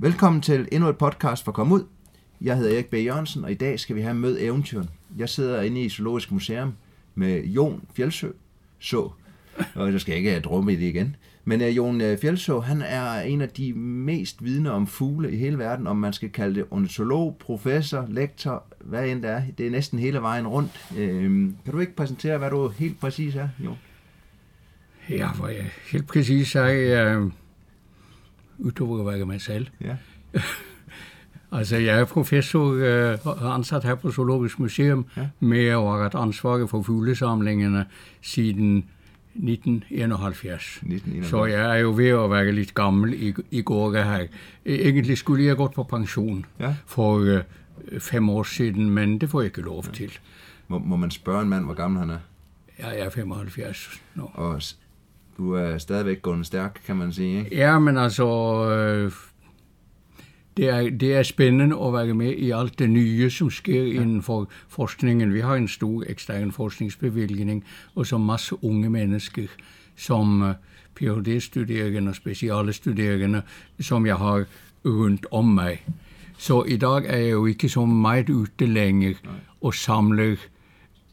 Velkommen til endnu et podcast for Kom Ud. Jeg hedder Erik B. Jørgensen, og i dag skal vi have mød eventyren. Jeg sidder inde i Zoologisk Museum med Jon Fjeldsø, så, og jeg skal ikke drumme i det igen. Men uh, Jon øh, Fjeldsø, han er en af de mest vidne om fugle i hele verden, om man skal kalde det ornitolog, professor, lektor, hvad end det er. Det er næsten hele vejen rundt. Uh, kan du ikke præsentere, hvad du helt præcis er, Jon? Ja, hvor jeg helt præcis er, uh, utover hvad mig selv. Ja. altså, jeg er professor øh, og ansat her på Zoologisk Museum ja. med at have ansvaret for fuglesamlingerne siden 1971. 1971. Så jeg er jo ved at være lidt gammel i, i går her. Egentlig skulle jeg gått på pension Ja. for øh, fem år siden, men det får jeg ikke lov til. Må, må man spørge en mand, hvor gammel han er? Jeg er 75 nu. Og du er stadigvæk gående stærk, kan man sige, ikke? Ja, men altså, øh, det, er, det er spændende at være med i alt det nye, som sker ja. inden for forskningen. Vi har en stor ekstern forskningsbevilgning, og så masse unge mennesker, som øh, Ph.D.-studerende og specialestuderende, som jeg har rundt om mig. Så i dag er jeg jo ikke så meget ute længere og samler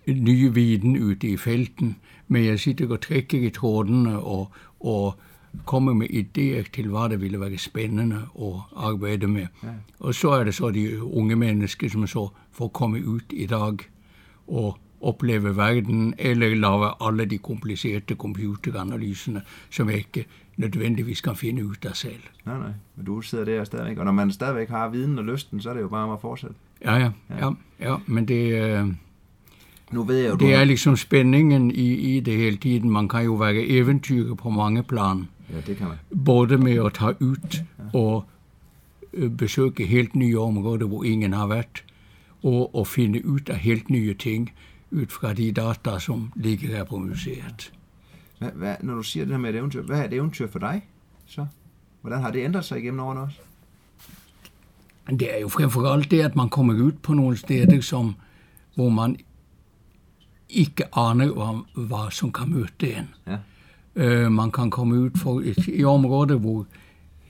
ny viden ute i felten, men jeg sitter og trækker i trådene og, og kommer med idéer til, hvad det ville være spændende at arbejde med. Ja. Og så er det så de unge mennesker, som så får komme ud i dag og opleve verden, eller lave alle de komplicerede computeranalyserne, som jeg ikke nødvendigvis kan finde ud af selv. Nej, nej. Men du sidder der stadigvæk. Og når man stadigvæk har viden og lysten, så er det jo bare om at fortsætte. Ja, ja, ja, ja men det, øh, Nu ved jeg jo, det har... er liksom spændingen i, i det hele tiden. Man kan jo være eventyrer på mange plan. Ja, det kan man. både med at tage ud og øh, besøge helt nye områder, hvor ingen har været, og at finde ud af helt nye ting, ud fra de data, som ligger her på museet. Hvad, hvad, når du siger det her med et eventyr, hvad er et eventyr for dig så? Hvordan har det ændret sig igennem årene også? Det er jo frem for alt det, at man kommer ud på nogle steder, som, hvor man ikke aner, hvad, hvad som kan møde en. Ja. Øh, man kan komme ud for et, i områder, hvor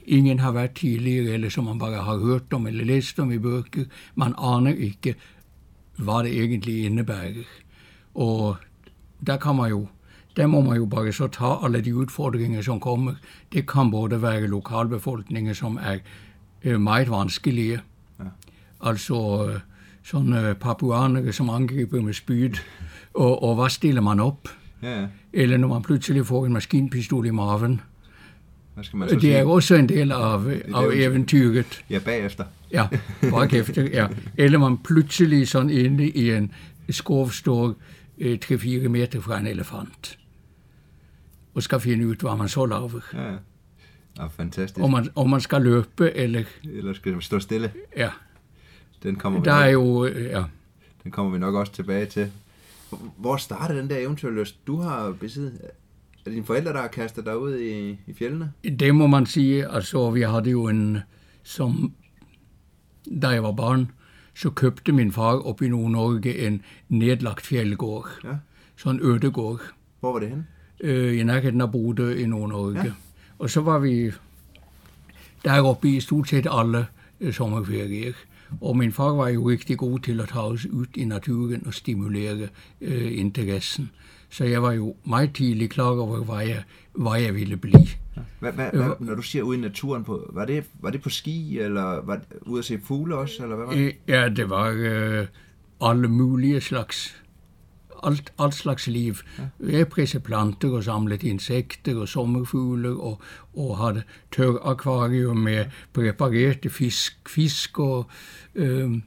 ingen har været tidligere, eller som man bare har hørt om eller læst om i bøger. Man aner ikke, hvad det egentlig indebærer. Og der kan man jo, der må man jo bare så tage alle de udfordringer, som kommer. Det kan både være lokalbefolkninger, som er øh, meget vanskelige. Ja. Altså sådan øh, papuanere, som angriber med spyd. Og, og hvad stiller man op? Ja. Eller når man pludselig får en maskinpistol i maven. Hvad skal man så Det sige? er jo også en del af, af eventyr. eventyret. Ja, bagefter. Ja, bare ja. Eller man pludselig sådan inde i en skov står øh, 3-4 meter fra en elefant. Og skal finde ud, hvad man så laver. Ja, ja. Ja, fantastisk. Om man, om man skal løbe, eller... Eller skal man stå stille? Ja, Den kommer, vi der er nok, jo... øh, Ja, den kommer vi nok også tilbage til. Hvor startede den der eventyrlyst, du har besiddet? Er det dine forældre, der har kastet dig ud i, i fjellene? det må man sige. Altså, vi havde jo en... Som, da jeg var barn, så købte min far op i Nord-Norge en nedlagt fjeldgård. Ja. Sådan en ødegård. Hvor var det henne? øh, i nærheden af Bodø i Nord-Norge. Ja. Ja. Og så var vi deroppe i stort set alle øh, sommerferier. Og min far var jo rigtig god til at tage os ud i naturen og stimulere øh, interessen. Så jeg var jo meget tidligt klar over, hvad jeg, hvad jeg ville blive. Hvad, hvad, hvad, når du siger ude i naturen, på, var, det, var det på ski, eller var det ude at se fugle også, eller hvad var det? Øh, Ja, det var øh, alle mulige slags alt, alt slags liv. Jeg presse planter og samlet insekter og sommerfugle og, og havde tør akvarium med preparerte fisk, fisk og øh,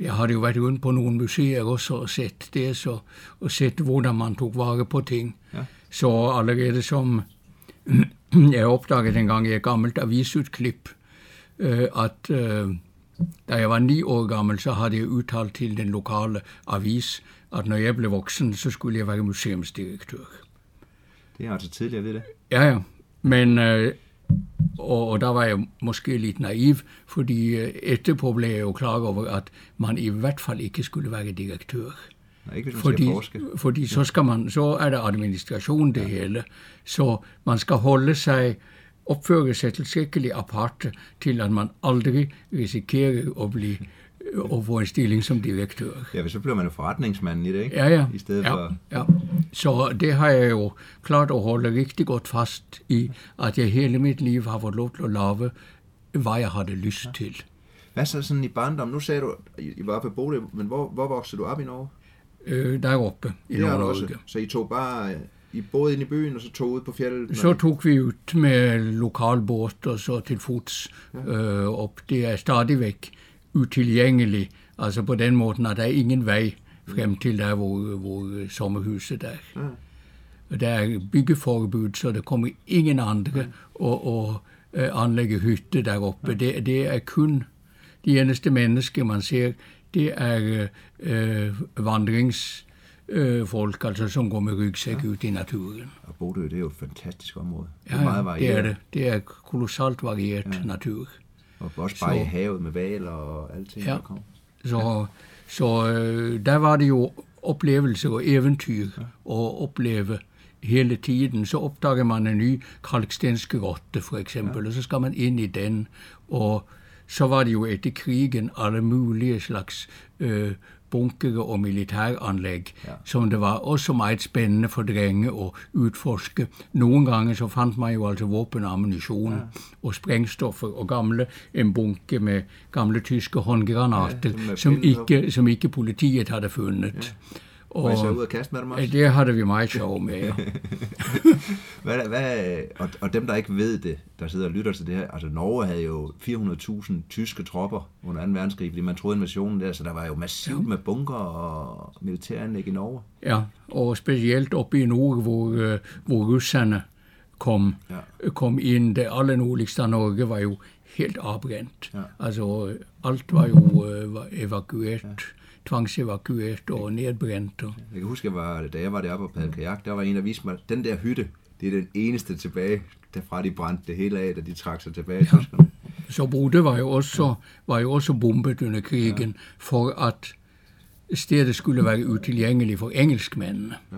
jeg havde jo været rundt på nogle museer også og set det, så, og set, hvordan man tog vare på ting. Ja. Så allerede som jeg opdagede engang i et gammelt avisudklip, øh, at øh, da jeg var ni år gammel, så havde jeg udtalt til den lokale avis, at når jeg blev voksen, så skulle jeg være museumsdirektør. Det er altså tidligere vide det. Ja, ja. Men, øh, og, og der var jeg måske lidt naiv, fordi øh, etterpå blev jeg jo klar over, at man i hvert fald ikke skulle være direktør. Nej, ikke hvis man Fordi, skal forske. fordi så, skal man, så er det administration det ja. hele. Så man skal holde sig opfører sig tilstrækkeligt aparte til, at man aldrig risikerer at blive og få en stilling som direktør. Ja, så bliver man jo forretningsmand i det, ikke? Ja, ja. I stedet ja, for... ja. Så det har jeg jo klart at holde rigtig godt fast i, at jeg hele mit liv har fået lov til at lave, hvad jeg havde lyst ja. til. Hvad så sådan i barndom? Nu sagde du, I var i Bodø, men hvor, hvor voksede du op i Norge? Øh, deroppe i Det Norge. også. Så I tog bare, I boede inde i byen, og så tog ud på fjellet? Så tog vi ud med lokalbåt og så til fods øh, op. Det er stadigvæk utilgængeligt. Altså på den måten, at der er ingen vej frem til der, hvor, hvor sommerhuset er. Ja. Og Der er byggeforbud, så der kommer ingen andre og, og øh, anlægge hytte deroppe. Det, det er kun de eneste mennesker, man ser, det er øh, vandringsfolk, altså som går med rygsæk ud i naturen. Og Bodø, det er jo et fantastisk område. Det Ja, er meget ja, varieret. det er det. Det er kolossalt varieret ja. natur. Og også bare i Så- havet med valer og alting, Ja. der kom. Så, så øh, der var det jo oplevelser og eventyr at opleve hele tiden. Så opdager man en ny kalkstensgrotte for eksempel, og så skal man ind i den. Og så var det jo etter krigen alle mulige slags øh, bunkere og militæranlæg, Ja. som det var også meget spændende for drenge at udforske. Nogle gange så fandt man jo altså våben og ammunition ja. og sprængstoffer og gamle, en bunke med gamle tyske håndgranater, Ja, som, ikke, som ikke politiet havde fundet. Ja. Og I så ud og kaste med dem også? Ja, det havde vi meget sjov med. Ja. Hvad, hvad, og, og dem, der ikke ved det, der sidder og lytter til det her, altså Norge havde jo 400.000 tyske tropper under 2. verdenskrig, fordi man troede invasionen der, så der var jo massivt med bunker og militæranlæg i Norge. ja, og specielt oppe i Norge, hvor, øh, hvor russerne kom, Ja. kom ind. Det aller nordligste af Norge var jo helt afbrændt. Ja. Altså, øh, alt var jo øh, var evakueret, ja. Tvangsevakueret og nedbrændt. Og, Jeg kan huske, jeg var, da jeg var deroppe og padlede kajak, der var en, der viste mig, den der hytte, det er den eneste tilbage, derfra de brændte det hele af, da de trak sig tilbage. Ja. Så Bodø var jo også, var jo også bombet under krigen, ja. for at stedet skulle være utilgængeligt for engelskmændene. Ja.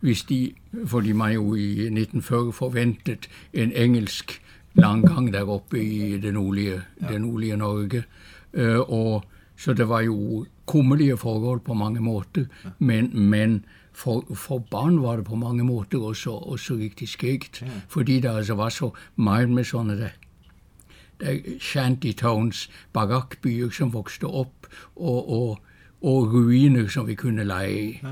Hvis de, fordi man jo i 1940 forventede en engelsk landgang deroppe i det nordlige, ja. det nordlige Norge. Øh, og så det var jo kummerlige forhold på mange måter, men, men for, for barn var det på mange måter også, også rigtig skægt, ja. fordi der altså var så meget med sådan der der shantytowns, barakbyer, som voksede op, og, og, og ruiner, som vi kunne lege i. Ja.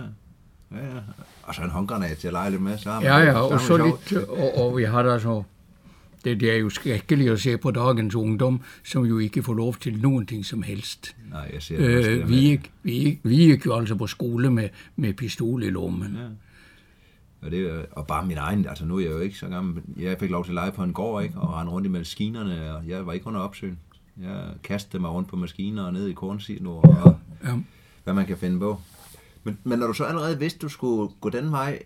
Ja. Og så en håndgranat til at lege lidt med. Så har man Ja, ja, og så lidt, og, og vi har altså, det, det er jo skrækkeligt at se på dagens ungdom, som jo ikke får lov til nogen som helst. Nej, jeg ser det Øh, vi, gik, vi, gik, vi gik jo altså på skole med, med pistol i lommen. Ja. Og, det, og bare min egen, altså nu er jeg jo ikke så gammel, jeg fik lov til at lege på en gård, ikke? og rende rundt i maskinerne, og jeg var ikke under opsyn. Jeg kastede mig rundt på maskiner og ned i kornsilo, og Ja. hvad man kan finde på. Men, men når du så allerede vidste, du skulle gå den vej,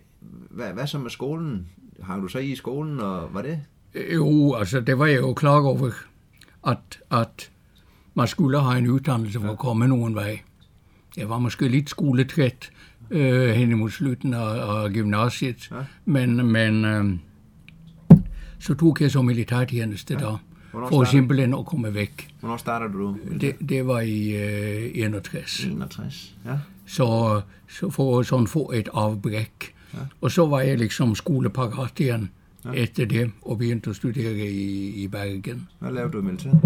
hvad, hvad så med skolen? Hang du så i skolen, og var det? Jo, altså det var jeg jo klar over, at, at man skulle have en uddannelse for at komme nogen vej. Jeg var måske lidt skoletræt øh, hen imod slutten af, af gymnasiet, Ja. men, men øh, så tog jeg så militærtjeneste ja. der, for simpelthen at komme væk. Hvornår startede du? Det, det var i øh, 61. 61, ja. Så, så for sådan få et afbræk. Ja. Og så var jeg liksom skoleparat igen ja. efter det, og begyndte at studere i, i Bergen. Hvad lavede du i militæret?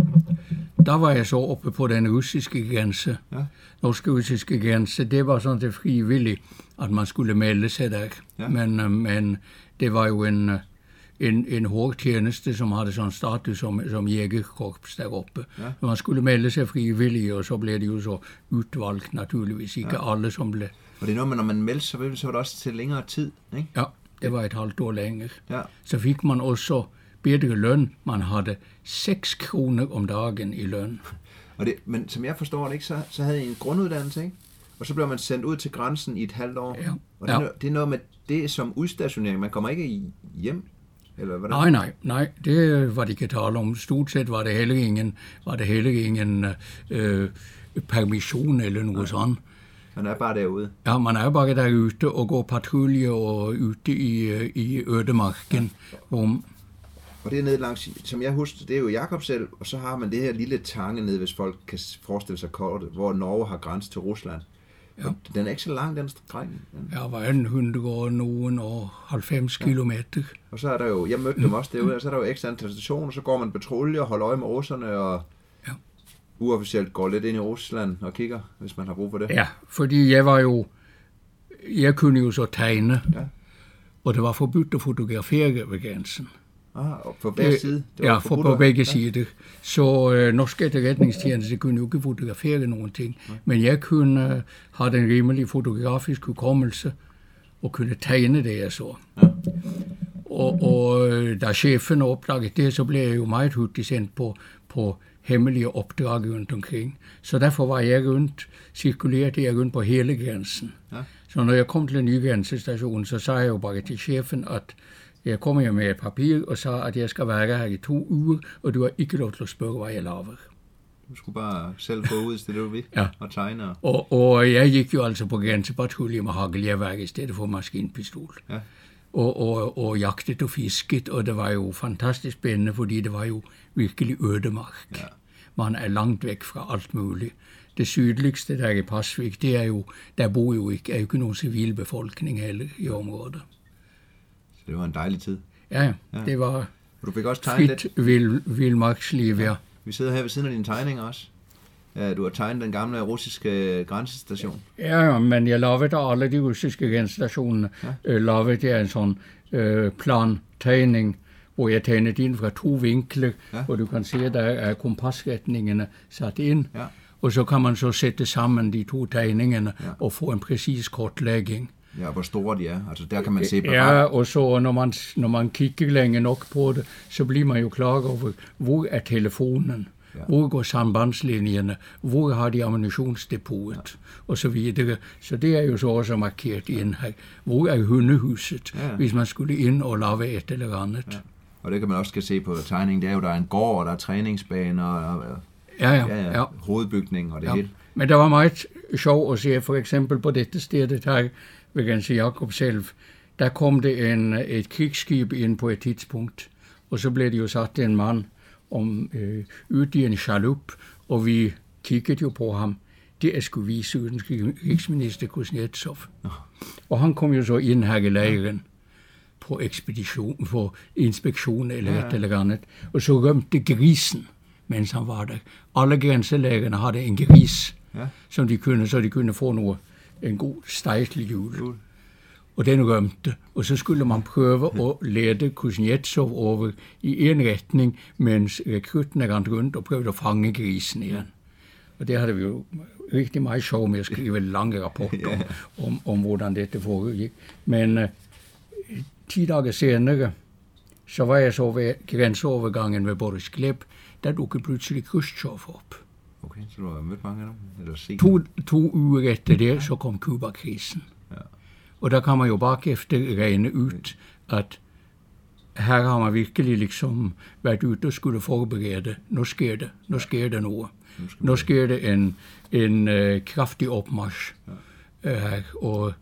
Der var jeg så oppe på den russiske grænse. Ja. Norsk-russiske grænse, det var sådan det frivilligt, at man skulle melde sig der. Ja. Men, øh, men det var jo en, øh, en, en hård tjeneste, som havde sådan status som, som jægerkorps deroppe. Ja. Så man skulle melde sig frivilligt, og så blev det jo så udvalgt naturligvis. Ikke ja. alle, som blev... Og det er noget med, når man meldte sig, så var det også til længere tid, ikke? Ja, det var et halvt år længere. Ja. Så fik man også bedre løn. Man havde 6 kroner om dagen i løn. Og det, men som jeg forstår det, ikke, så, så havde I en grunduddannelse, ikke? Og så blev man sendt ud til grænsen i et halvt år. Ja. Og det, er Ja. noget- det er noget med det som udstationering. Man kommer ikke i- hjem, eller hvordan? Nej, nej, nej, det var det ikke tale om. Stort set var det heller ingen, var det heller ingen øh, permission eller noget sådan. Man er bare derude. Ja, man er bare derude og går patrulje og ute i, øh, i ødemarken, hvor, Og det er nede langs, som jeg husker, det er jo Jakobsel, og så har man det her lille tange nede, hvis folk kan forestille sig kortet, hvor Norge har grænse til Rusland. Ja. Og Den er ikke så lang, den strækning. Jeg var en hundegård nogen og 90 kilometer. Og så er der jo, jeg mødte dem også derude, og så er der jo ekstra antal stationer, så går man patrulje og holder øje med russerne, og Ja. Uofficielt går lidt ind i Rusland og kigger, hvis man har brug for det. Ja, fordi jeg var jo, jeg kunne jo så tegne, Ja. og det var forbudt at fotografere ved grænsen. Ah, og på hver side? Det var ja, for på begge ja. sider. Så øh, norsk etterretningstjeneste kunne jo ikke fotografere nogen ting. Men jeg kunne øh, have den rimelig fotografisk hukommelse og kunne tegne det, jeg så. Ja. Og, og øh, da chefen opdaget det, så blev jeg jo meget hurtigt sendt på, på hemmelige opdrag rundt omkring. Så derfor var jeg rundt, cirkulerede jeg rundt på hele grænsen. Ja. Så når jeg kom til en ny grænsestation, så sagde jeg jo bare til chefen, at jeg kommer jo med et papir og sagde, at jeg skal være her i to uger, og du har ikke lov til at spørge, hvad jeg laver. Du skulle bare selv gå ud, det du vil, Ja. og tegne. og- Og, jeg gik jo altså på grænsepatrulje med hageljevær i stedet for maskinpistol. Ja. Og, og, og jagtet og fisket, og det var jo fantastisk spændende, fordi det var jo virkelig ødemark. Ja. Man er langt væk fra alt muligt. Det sydligste der i Pasvik, det er jo, der bor jo ikke, er jo ikke nogen civilbefolkning heller i området. Så det var en dejlig tid. Ja, ja, det var Og du fik også tegnet lidt. frit vild, vildmarksliv, ja. Vi sidder her ved siden af dine tegninger også. Du har tegnet den gamle russiske grænsestation. Ja, men jeg lavede alle de russiske genstationerne. Ja. Øh, lavede jeg en sådan øh, plantegning, hvor jeg tegnede ind fra to vinkler, Ja. ja. hvor du kan se, der er kompasretningerne sat ind. Ja. Og så kan man så sætte sammen de to tegningerne Ja. ja. og få en præcis kortlægning. Ja, hvor store de er. Altså der kan man se på Ja, og så når man, når man kigger længe nok på det, så bliver man jo klar over, hvor er telefonen, Ja. ja. hvor går sambandslinjerne, hvor har de ammunitionsdepotet, ja. og så videre. Så det er jo så også markeret ind her. Hvor er hundehuset, Ja. ja. hvis man skulle ind og lave et eller andet. Ja. Og det kan man også skal se på tegningen. Det er jo, der er en gård, og der er træningsbaner, og, og Ja, ja. ja, ja, ja. hovedbygning og det Ja. hele. Men det var meget sjovt at se, for eksempel på dette stedet her, ved Ganse Jakobselv, der kom det en, et krigsskib ind på et tidspunkt, og så blev det jo sat en mand om, øh, ud i en chalup, og vi kiggede jo på ham. Det er sgu viceudens krigsminister Kuznetsov. Og han kom jo så ind her i lejren på ekspedition, på inspektion eller Ja, et eller andet. Og så rømte grisen, mens han var der. Alle grænselægerne havde en gris, Ja. som de kunne, så de kunne få noget, en god stejslig jul. Cool. Og den rømte, og så skulle man prøve at lede Kuznetsov over i en retning, mens rekruttene rendte rundt og prøvede at fange grisen igen. Og det havde vi jo rigtig meget sjov med at skrive lange rapporter om, om, om hvordan dette foregik. Men uh, ti dage senere, så var jeg så ved grænseovergangen ved Boris Gleb, der dukkede pludselig Khrushchev op. Okay, så du har mødt mange af dem? Eller set To, to uger efter det, så kom Kuba-krisen. Ja. Og der kan man jo bare efter regne ud, at her har man virkelig liksom været ute og skulle forberede, nu sker det, nu sker det noget. Nu sker det en, en uh, kraftig opmarsch uh, her, og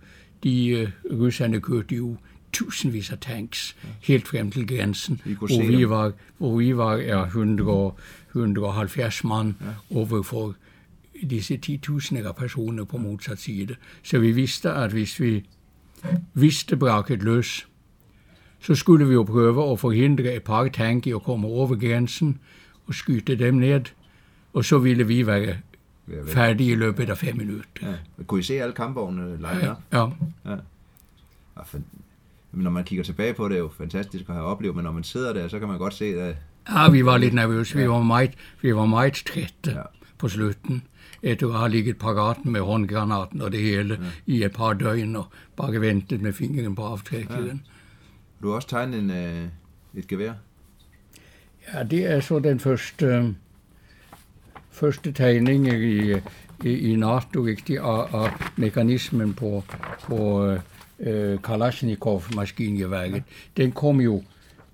de uh, russerne kørte jo tusindvis af tanks helt frem til grænsen, hvor vi var, hvor vi var ja, 100, 170 mand overfor disse 10.000 af personer på modsat side. Så vi vidste, at hvis vi vidste braket løs, så skulle vi jo prøve at forhindre et par tank i at komme over grænsen og skyde dem ned, og så ville vi være Ja, færdige i løbet af fem minutter. Ja. Kunne I se alle kampvognene live Ja, op? ja. Ja. Når man kigger tilbage på det, er jo fantastisk at have oplevet, men når man sidder der, så kan man godt se, at ja vi var lidt nervøse. Vi var meget, vi var meget trætte Ja. ja. på slutten. Efter at have ligget parat med håndgranaten og det hele ja. i et par døgn og bare ventet med fingeren på aftrækkeren. du har også tegnet en, øh, et gevær. Ja, det er så den første, øh, første tegning i, i, i NATO rigtig, af, af mekanismen på, på øh, Kalashnikov-maskingeværet. Den kom jo,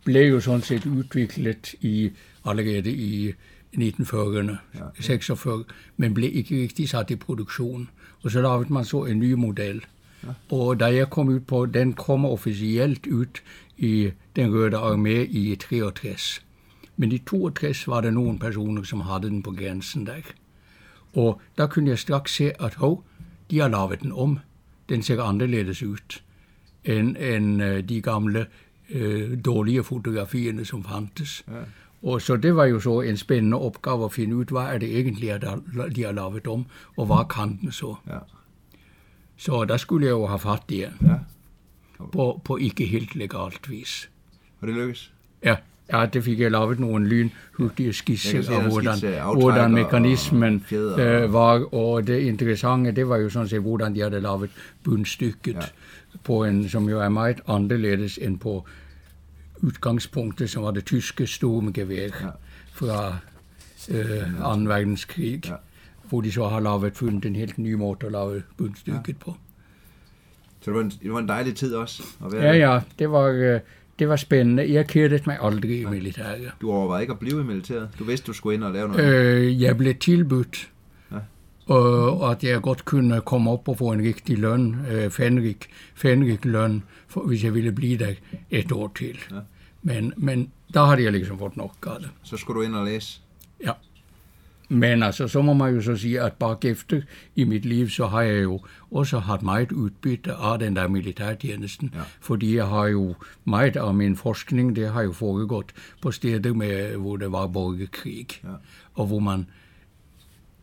blev jo sådan set udviklet i, allerede i 1940'erne, Ja. ja. 46, men blev ikke rigtig sat i produktion. Og så lavede man så en ny model, Og da jeg kom ut på, den kom offisielt ut i Den røde armé i 63. Men i 62 var det noen personer som hadde den på grensen der. Og da kunne jeg straks se at hov, de har laget den om. Den ser annerledes ut enn enn, eh, de gamle eh, dårlige fotografiene som fantes. Og så Det var jo så en spennende oppgave å finne ut hva er det egentlig de har laget om, og hva kan den så. Ja. Så da skulle jeg jo ha fatt i den, ja. på, på ikke helt legalt vis. Og det lykkes? Ja, ja det fikk jeg laget noen lynhurtige skisser av den hvordan, aftrekker hvordan og mekanismen fjeder. eh, var. Og det interessante det var jo sånn sett hvordan de hadde laget bunnstykket, på en, som jo er meget annerledes enn på utgangspunktet, som var det tyske stormgevær fra eh, annen verdenskrig. Ja. Hvor de så har lavet, funnet en helt ny måte å lage bunnstykket på. Så det var, en, det var en dejlig tid også at være Ja, ja, det var, eh, det var spændende. Jeg kedet meg aldri i militæret. Du overvejede ikke at blive i militæret? Du vidste, du skulle ind og lave noget? Øh, jeg ble tilbudt Ja. og at jeg godt kunne komme opp og få en riktig lønn, øh, fenrik, fenrik lønn, for, hvis jeg ville bli der et år til. Ja. Men, men da hadde jeg liksom fått nok av det. Så skulle du ind og læse? Ja. Men altså, så må man jo så si at bakefter i mitt liv så har jeg jo også hatt meget utbytte av den der militærtjenesten. Ja. Fordi jeg har jo meget av min forskning det har jo foregått på steder med, hvor det var borgerkrig. Ja. Og hvor man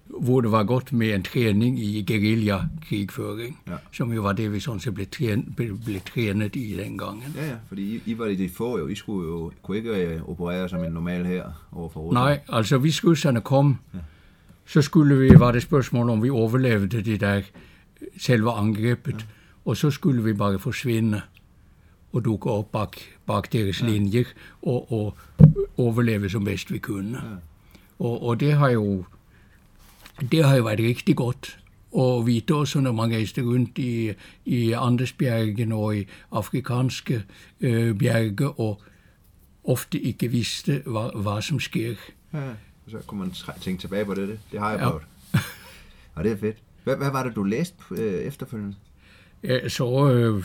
hvor det var godt med en trening i geriljakrigføring, Ja. som jo var det vi sånn sett ble, tren, ble, ble trenet i den gangen. Ja, ja, fordi I, I var de få jo. I skulle jo kunne ikke øh, operere som en normal her overfor Rusland. Nei, altså hvis russerne kom, så skulle vi, var det spørsmål om vi overlevde det der selve angrepet, og så skulle vi bare forsvinne og dukke opp bak, bak deres linjer og, og overleve som best vi kunne. Og, og det har jo det har jo vært riktig godt å vite også når man reiste rundt i, i Andesbjergene og i afrikanske øh, bjerger og ofte ikke visste hva, hva som skjer. Ja, og så kunne man tænke tilbage på det. Det, det har jeg Ja. prøvet. Og det er fedt. Hvad, hvad var det, du læste øh, efterfølgende? Eh, Så øh,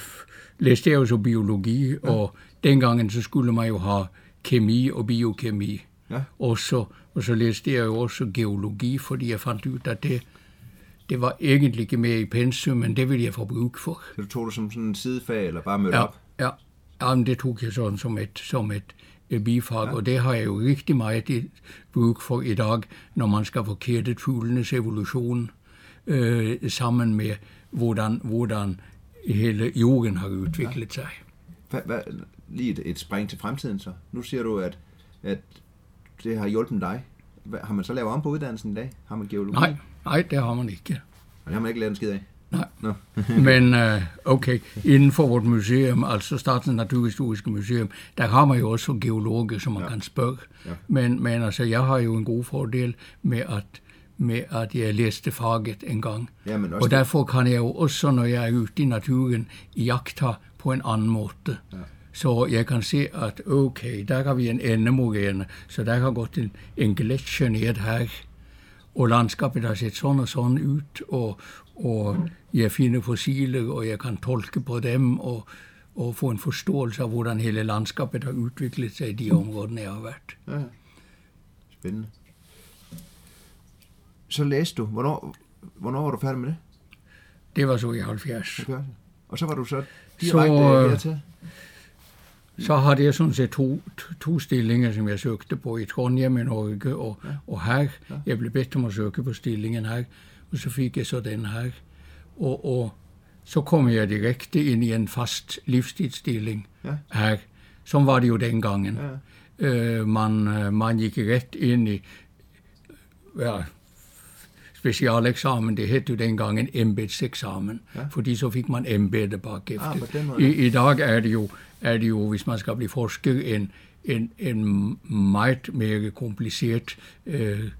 læste jeg jo så biologi, og den gangen så skulle man jo ha kemi og biokemi. Ja. Og så, og så læste jeg jo også geologi, fordi jeg fant ut at det, det var egentlig ikke med i pensum, men det ville jeg få bruk for. Så du tog det som sådan en sidefag, eller bare mødte Ja, op? ja. ja men det tok jeg sånn som et, som et eh, bifag, og det har jeg jo riktig meget i, bruk for i dag, når man skal få kjedet fuglenes evolusjon øh, sammen med hvordan, hvordan hele jorden har utviklet seg. Hvad, hvad, lige et, et spring til fremtiden så. Nu siger du, at, at det har hjulpet dig. Hvad, har man så lavet om på uddannelsen i dag? Har man geologi? Nei, nei, det har man ikke. Og det har man ikke lært en skid af? Nei. Nå. Men øh, ok, innenfor vårt museum, altså Statens naturhistoriske museum, der har man jo også geologer som man kan spørre. Ja. Men, men altså, jeg har jo en god fordel med at, med at jeg leste faget en gang. Ja, men også Og derfor kan jeg jo også, når jeg er ute i naturen, iaktta på en annen måte. Så jeg kan se at ok, der har vi en endemorene, så der har gått en, en gletsjer ned her. Og landskapet har sett sånn og sånn ut, og, og jeg finner fossiler, og jeg kan tolke på dem, og, og få en forståelse av hvordan hele landskapet har utviklet seg i de områdene jeg har vært. Ja. Spændende. Så læste du. Hvornår, hvornår var du færdig med det? Det var så i 70. Okay. Og så var du så Så, direkte øh, hertil? Så hadde jeg sånn sett to, to stillinger som jeg søkte på i Trondheim i Norge og, og her. Jeg ble bedt om å søke på stillingen her, og så fikk jeg så den her. Og, og så kom jeg direkte inn i en fast livstidsstilling Ja. her. Sånn var det jo den gangen. Ja. Eh, man, man gikk rett inn i ja, spesialeksamen. Det het jo den gangen embetseksamen. Ja. Fordi så fikk man embetet bakefter. Ah. I, I dag er det, jo, er det jo, hvis man skal bli forsker, en, en, en meget mer komplisert eh,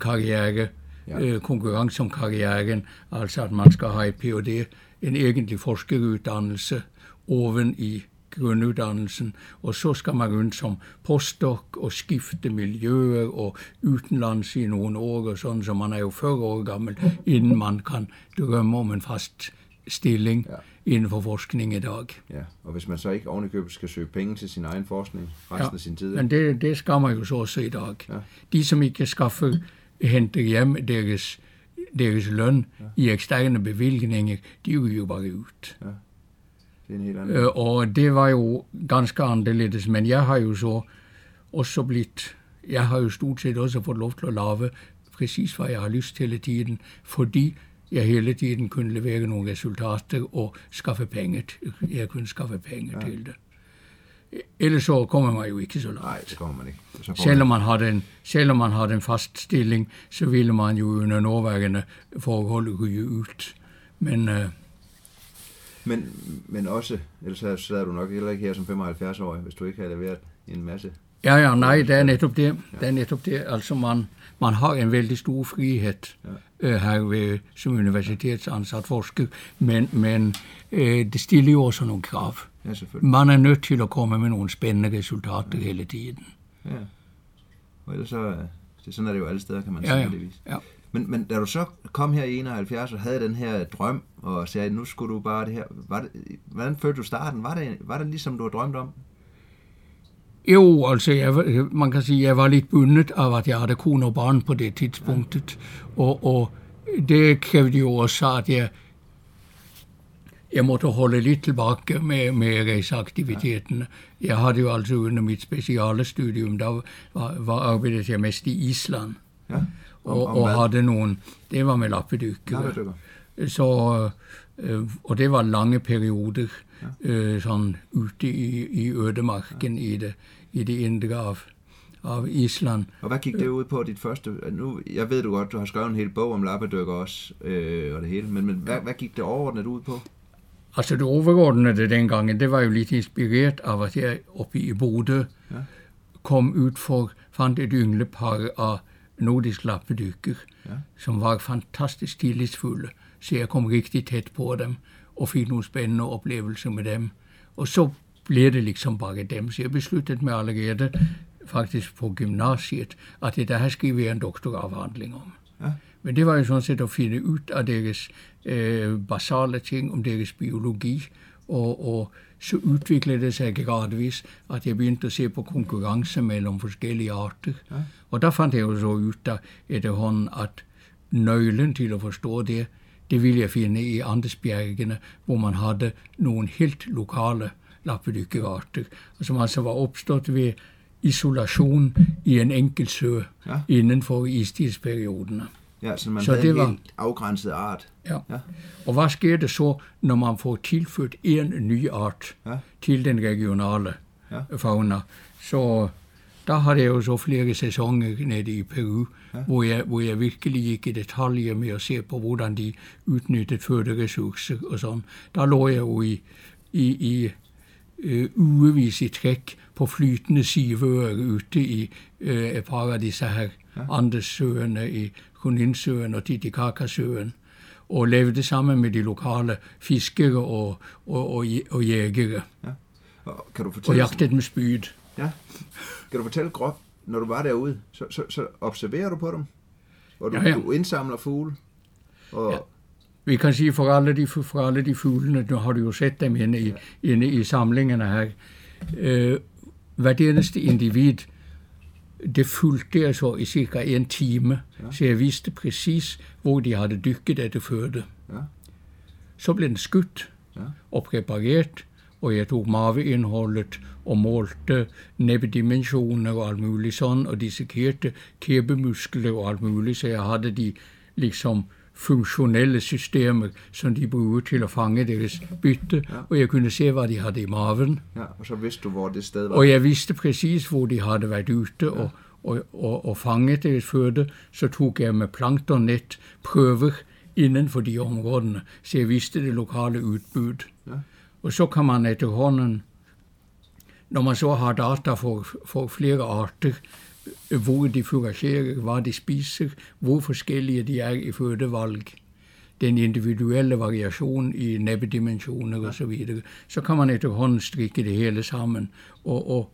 karriere. Ja. Eh, konkurranse om karrieren. Altså at man skal ha en ph.d., en egentlig forskerutdannelse, oven i grunnutdannelsen. Og så skal man rundt som postdoc og skifte miljøer og utenlands i noen år og sånn, så man er jo 40 år gammel innen man kan drømme om en fast stilling Ja. Inden for forskning i dag. Ja, og hvis man så ikke ovenikøbet skal søge penge til sin egen forskning resten Ja, af sin tid. Men det, det skal man jo så også i dag. Ja. De, som ikke skaffer, henter hjem deres, deres løn i eksterne bevilgninger, de ryger jo bare ud. Det er en helt anden. Øh, og det var jo ganske anderledes, men jeg har jo så også blitt Jeg har jo stort sett også fått lov til å lage presis hva jeg har lyst hele tiden, fordi jeg hele tiden kunne levere noen resultater og skaffe penger. Jeg kunne skaffe penger til det. Ellers så kommer man jo ikke så langt. Nej, det kommer man ikke. Så får Selv om man hadde en, selv om man hadde en fast stilling, så ville man jo under nåværende forhold ryge ut. Men øh, Men, men også, ellers så sad du nok heller ikke her som 75-årig, hvis du ikke havde leveret en masse. Ja, ja, nei, det er nettopp det. Det er nettopp det. Altså, man, man har en veldig stor frihet øh, her ved, som universitetsansatt forsker, men, men øh, det stiller jo også noen krav. Ja. Man er nødt til å komme med noen spennende resultater hele tiden. Ja. Og ellers så, øh, det, sådan er det jo alle steder, kan man Ja, sige, ja. heldigvis. ja. Men, men da du så kom her i 71 og havde den her drøm, og sagde, nu skulle du bare det her, var det, hvordan følte du starten? Var det, var det ligesom du havde drømt om? Jo, altså, jeg, man kan sige, jeg var lidt bundet af, at jeg havde kone og barn på det tidspunktet. Og, og det krævede jo også, at jeg, jeg måtte holde lidt tilbage med, med rejseaktiviteterne. Jeg havde jo altså under mit speciale studium, der var, var arbejdet jeg mest i Island. Ja. Om, Og, om og havde nogle, det var med. Lappedykker. Så, øh, og det var lange perioder øh, sådan ute i, i ødemarken i det, i det indre af, af Island. Og hvad gik det ud på dit første? Nu, jeg ved du godt, du har skrevet en hel bog om lappedykker også, øh, og det hele, men, men hvad, hvad gik det overordnet ud på? Altså det overordnede dengangen, det var jo lidt inspireret av at jeg oppe i Bodø Ja. kom ud for, fandt et ynglepar af nordisk lappedykker, Ja. som var fantastisk tillidsfulde. Så jeg kom rigtig tæt på dem og fik nogle spændende oplevelser med dem. Og så blev det liksom bare dem. Så jeg besluttede mig allerede, faktisk på gymnasiet, at det der her skal være en doktorafhandling om. Ja. Men det var jo sådan set at finde ud af deres øh, basale ting om deres biologi, og, og så udviklede det sig gradvis, at jeg begyndte at se på konkurrence mellem forskellige arter. Ja. Og der fandt jeg jo så ud af efterhånden, at nøglen til at forstå det, det ville jeg finde i Andesbjergene, hvor man havde nogle helt lokale lappedykkerarter, som altså var opstået ved isolation i en enkelt sø Ja. inden for istidsperioderne. Ja, så man Så havde det en var- helt afgrænset art. Ja. Ja. Og hvad sker det så, når man får tilført en ny art Ja. til den regionale Ja. fauna? Så der har jeg jo så flere sæsoner nede i Peru, Ja. hvor, jeg, hvor jeg virkelig gik i detaljer med at se på, hvordan de udnyttede føderessourcer og sådan. Der lå jeg jo i, i, i øh, ugevis i træk på flytende siveøer ute i øh, et par af disse her Ja. Andessøerne, i Kuninsøen og Titicacasøen, og levede sammen med de lokale fiskere og, og, og, og jægere, Ja. Og kan du og fortælle, jagtede med spyd. ja. kan du fortælle groft, når du var derude, så, så, så observerer du på dem? Og du, Ja, ja. du indsamler fugle? Og, Ja. Vi kan sige, for alle de, for alle de fuglene, nu har du jo set dem inde i, inde i samlingerne her, øh, hvert eneste individ, det fulgte jeg så i cirka en time, Ja. så jeg vidste præcis, hvor de havde dykket efter føde. Ja. Så blev den skudt Ja. og præpareret, og jeg tog maveindholdet og målte nebbedimensioner og alt muligt sådan, og dissekerte kæbemuskler og alt muligt, så jeg havde de liksom funktionelle systemer, som de brugte til at fange deres bytte, Ja. og jeg kunne se, hvad de havde i maven. ja, og så vidste du, hvor det sted var. Og jeg vidste præcis, hvor de havde været ute og, og, og, og fanget deres føde. Så tog jeg med planktonnet prøver inden for de områdene, så jeg vidste det lokale udbud. Ja. Og så kan man efterhånden, når man så har data for, for flere arter, hvor de foragerer, hvad de spiser, hvor forskellige de er i fødevalg, den individuelle variation i nebbedimensioner og så videre, så kan man efterhånden strikke det hele sammen og, og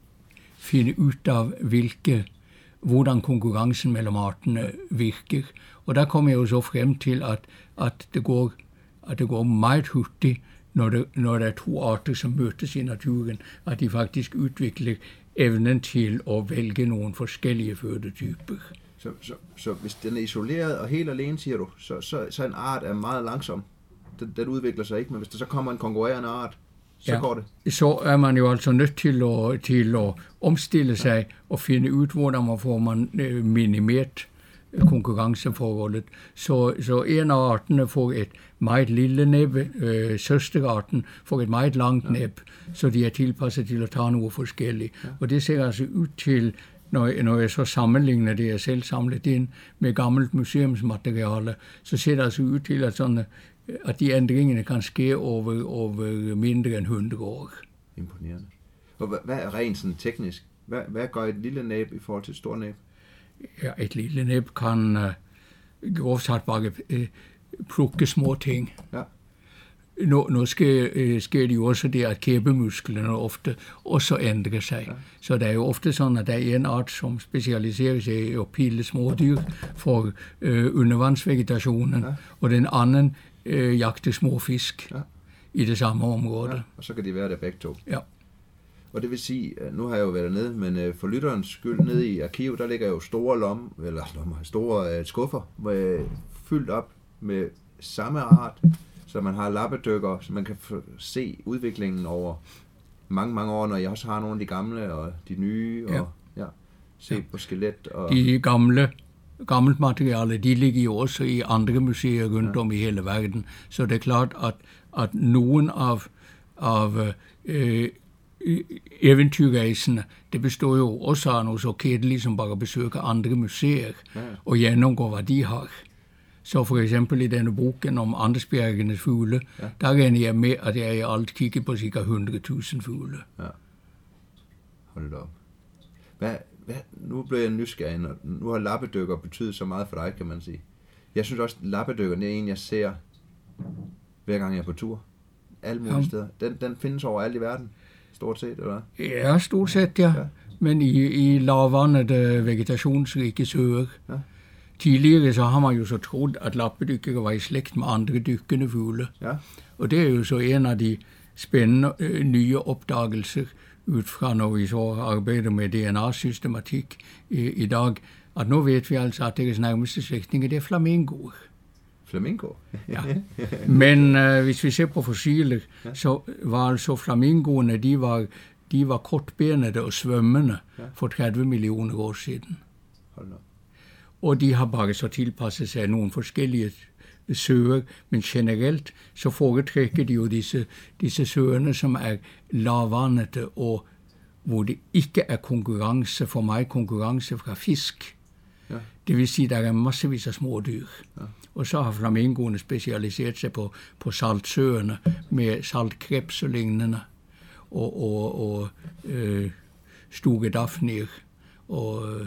finde ud af, hvilke, hvordan konkurrencen mellem artene virker. Og der kommer jeg jo så frem til, at, at det går at det går meget hurtigt, når, det, når der er to arter, som møtes i naturen, at de faktisk udvikler evnen til at vælge nogle forskellige fødetyper. Så, så, så hvis den er isoleret og helt alene, siger du, så, så, så en art er meget langsom. Den, den udvikler sig ikke, men hvis der så kommer en konkurrerende art, så ja. går det. Så er man jo altså nødt til at, til at omstille sig ja. og finde ud, hvordan man får man øh, minimeret konkurrenceforholdet. Så, så en af artene får et meget lille næb, øh, søsterarten får et meget langt næb, så de er tilpasset til at tage noget forskelligt. Og det ser altså ud til, når, når jeg så sammenligner det, jeg selv samlet ind med gammelt museumsmateriale, så ser det altså ud til, at, sådan, at de ændringerne kan ske over, over mindre end 100 år. Imponerende. Og hvad, hvad er rent sådan teknisk? Hvad, hvad gør et lille næb i forhold til et stort næb? Ja, et lille næb kan uh, groft sagt bare uh, plukke små ting. Ja. Nu, nu sker, uh, sker det jo også det, at kæbemusklerne ofte også ændrer sig. Ja. Så det er jo ofte sådan, at der er en art, som specialiserer sig i at pille små dyr for uh, undervandsvegetationen, ja. og den anden uh, jagter små fisk ja. i det samme område. Ja. Og så kan de være der begge to. Ja. Og det vil sige, nu har jeg jo været dernede, men øh, for lytterens skyld, nede i arkivet, der ligger jo store lom, eller lommer, store uh, skuffer, fyldt op med samme art, så man har lappedykker, så man kan se udviklingen over mange, mange år, når jeg også har nogle af de gamle og de nye, og ja, ja se ja. på skelet. Og... De gamle gammelt materiale, de ligger jo også i andre museer rundt ja. om i hele verden. Så det er klart, at, at nogen af, af øh, eventyrrejsene, det består jo også af noget så kedeligt som bare at besøge andre museer og gennemgå, hvad de har. Så for eksempel i denne boken om Andesbjergenes fugle, ja. der regner jeg med, at jeg i alt kigger på ca. 100.000 fugle. Ja. Hold da op. Hvad, hvad, nu bliver jeg nysgerrig, og nu har lappedykker betydet så meget for dig, kan man sige. Jeg synes også, at lappedykker, det er en, jeg ser hver gang jeg er på tur. Alle mulige ja. steder. Den, den findes over alt i verden stort set, eller Ja, stort set, ja. ja. Men i, i lavvandet uh, vegetationsrike søer. Ja. Tidligere så har man jo så troet, at lappedykkere var i slægt med andre dykkende fugle. Ja. Og det er jo så en af de spændende uh, nye opdagelser ud fra, når vi så arbejder med DNA-systematik i, i dag, at nu ved vi altså, at deres nærmeste slægtninge, det er flamingoer. Flamingo? ja. Men uh, hvis vi ser på fossiler, ja. så var altså flamingoerne, de var, de var kortbenede og svømmende ja. for 30 millioner år siden. Hold Og de har bare så tilpasset sig nogle forskellige søer, men generelt så foretrækker de jo disse, disse søerne, som er lavvandede og hvor det ikke er konkurrence, for mig konkurrence fra fisk. Ja. Det vil sige, der er massevis af små dyr. Ja. Og så har flamingoerne specialiseret sig på, på saltsøerne med saltkrebs og lignende, og, og, og øh, stuge daphnier, og øh,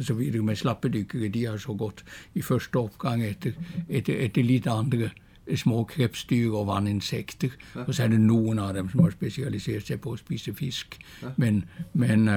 så videre med slappedykkere. De har så gått i første opgang efter, efter, efter lidt andre små krebsdyr og vandinsekter. Ja. Og så er det nogen af dem, som har specialiseret sig på at spise fisk. Ja. Men, men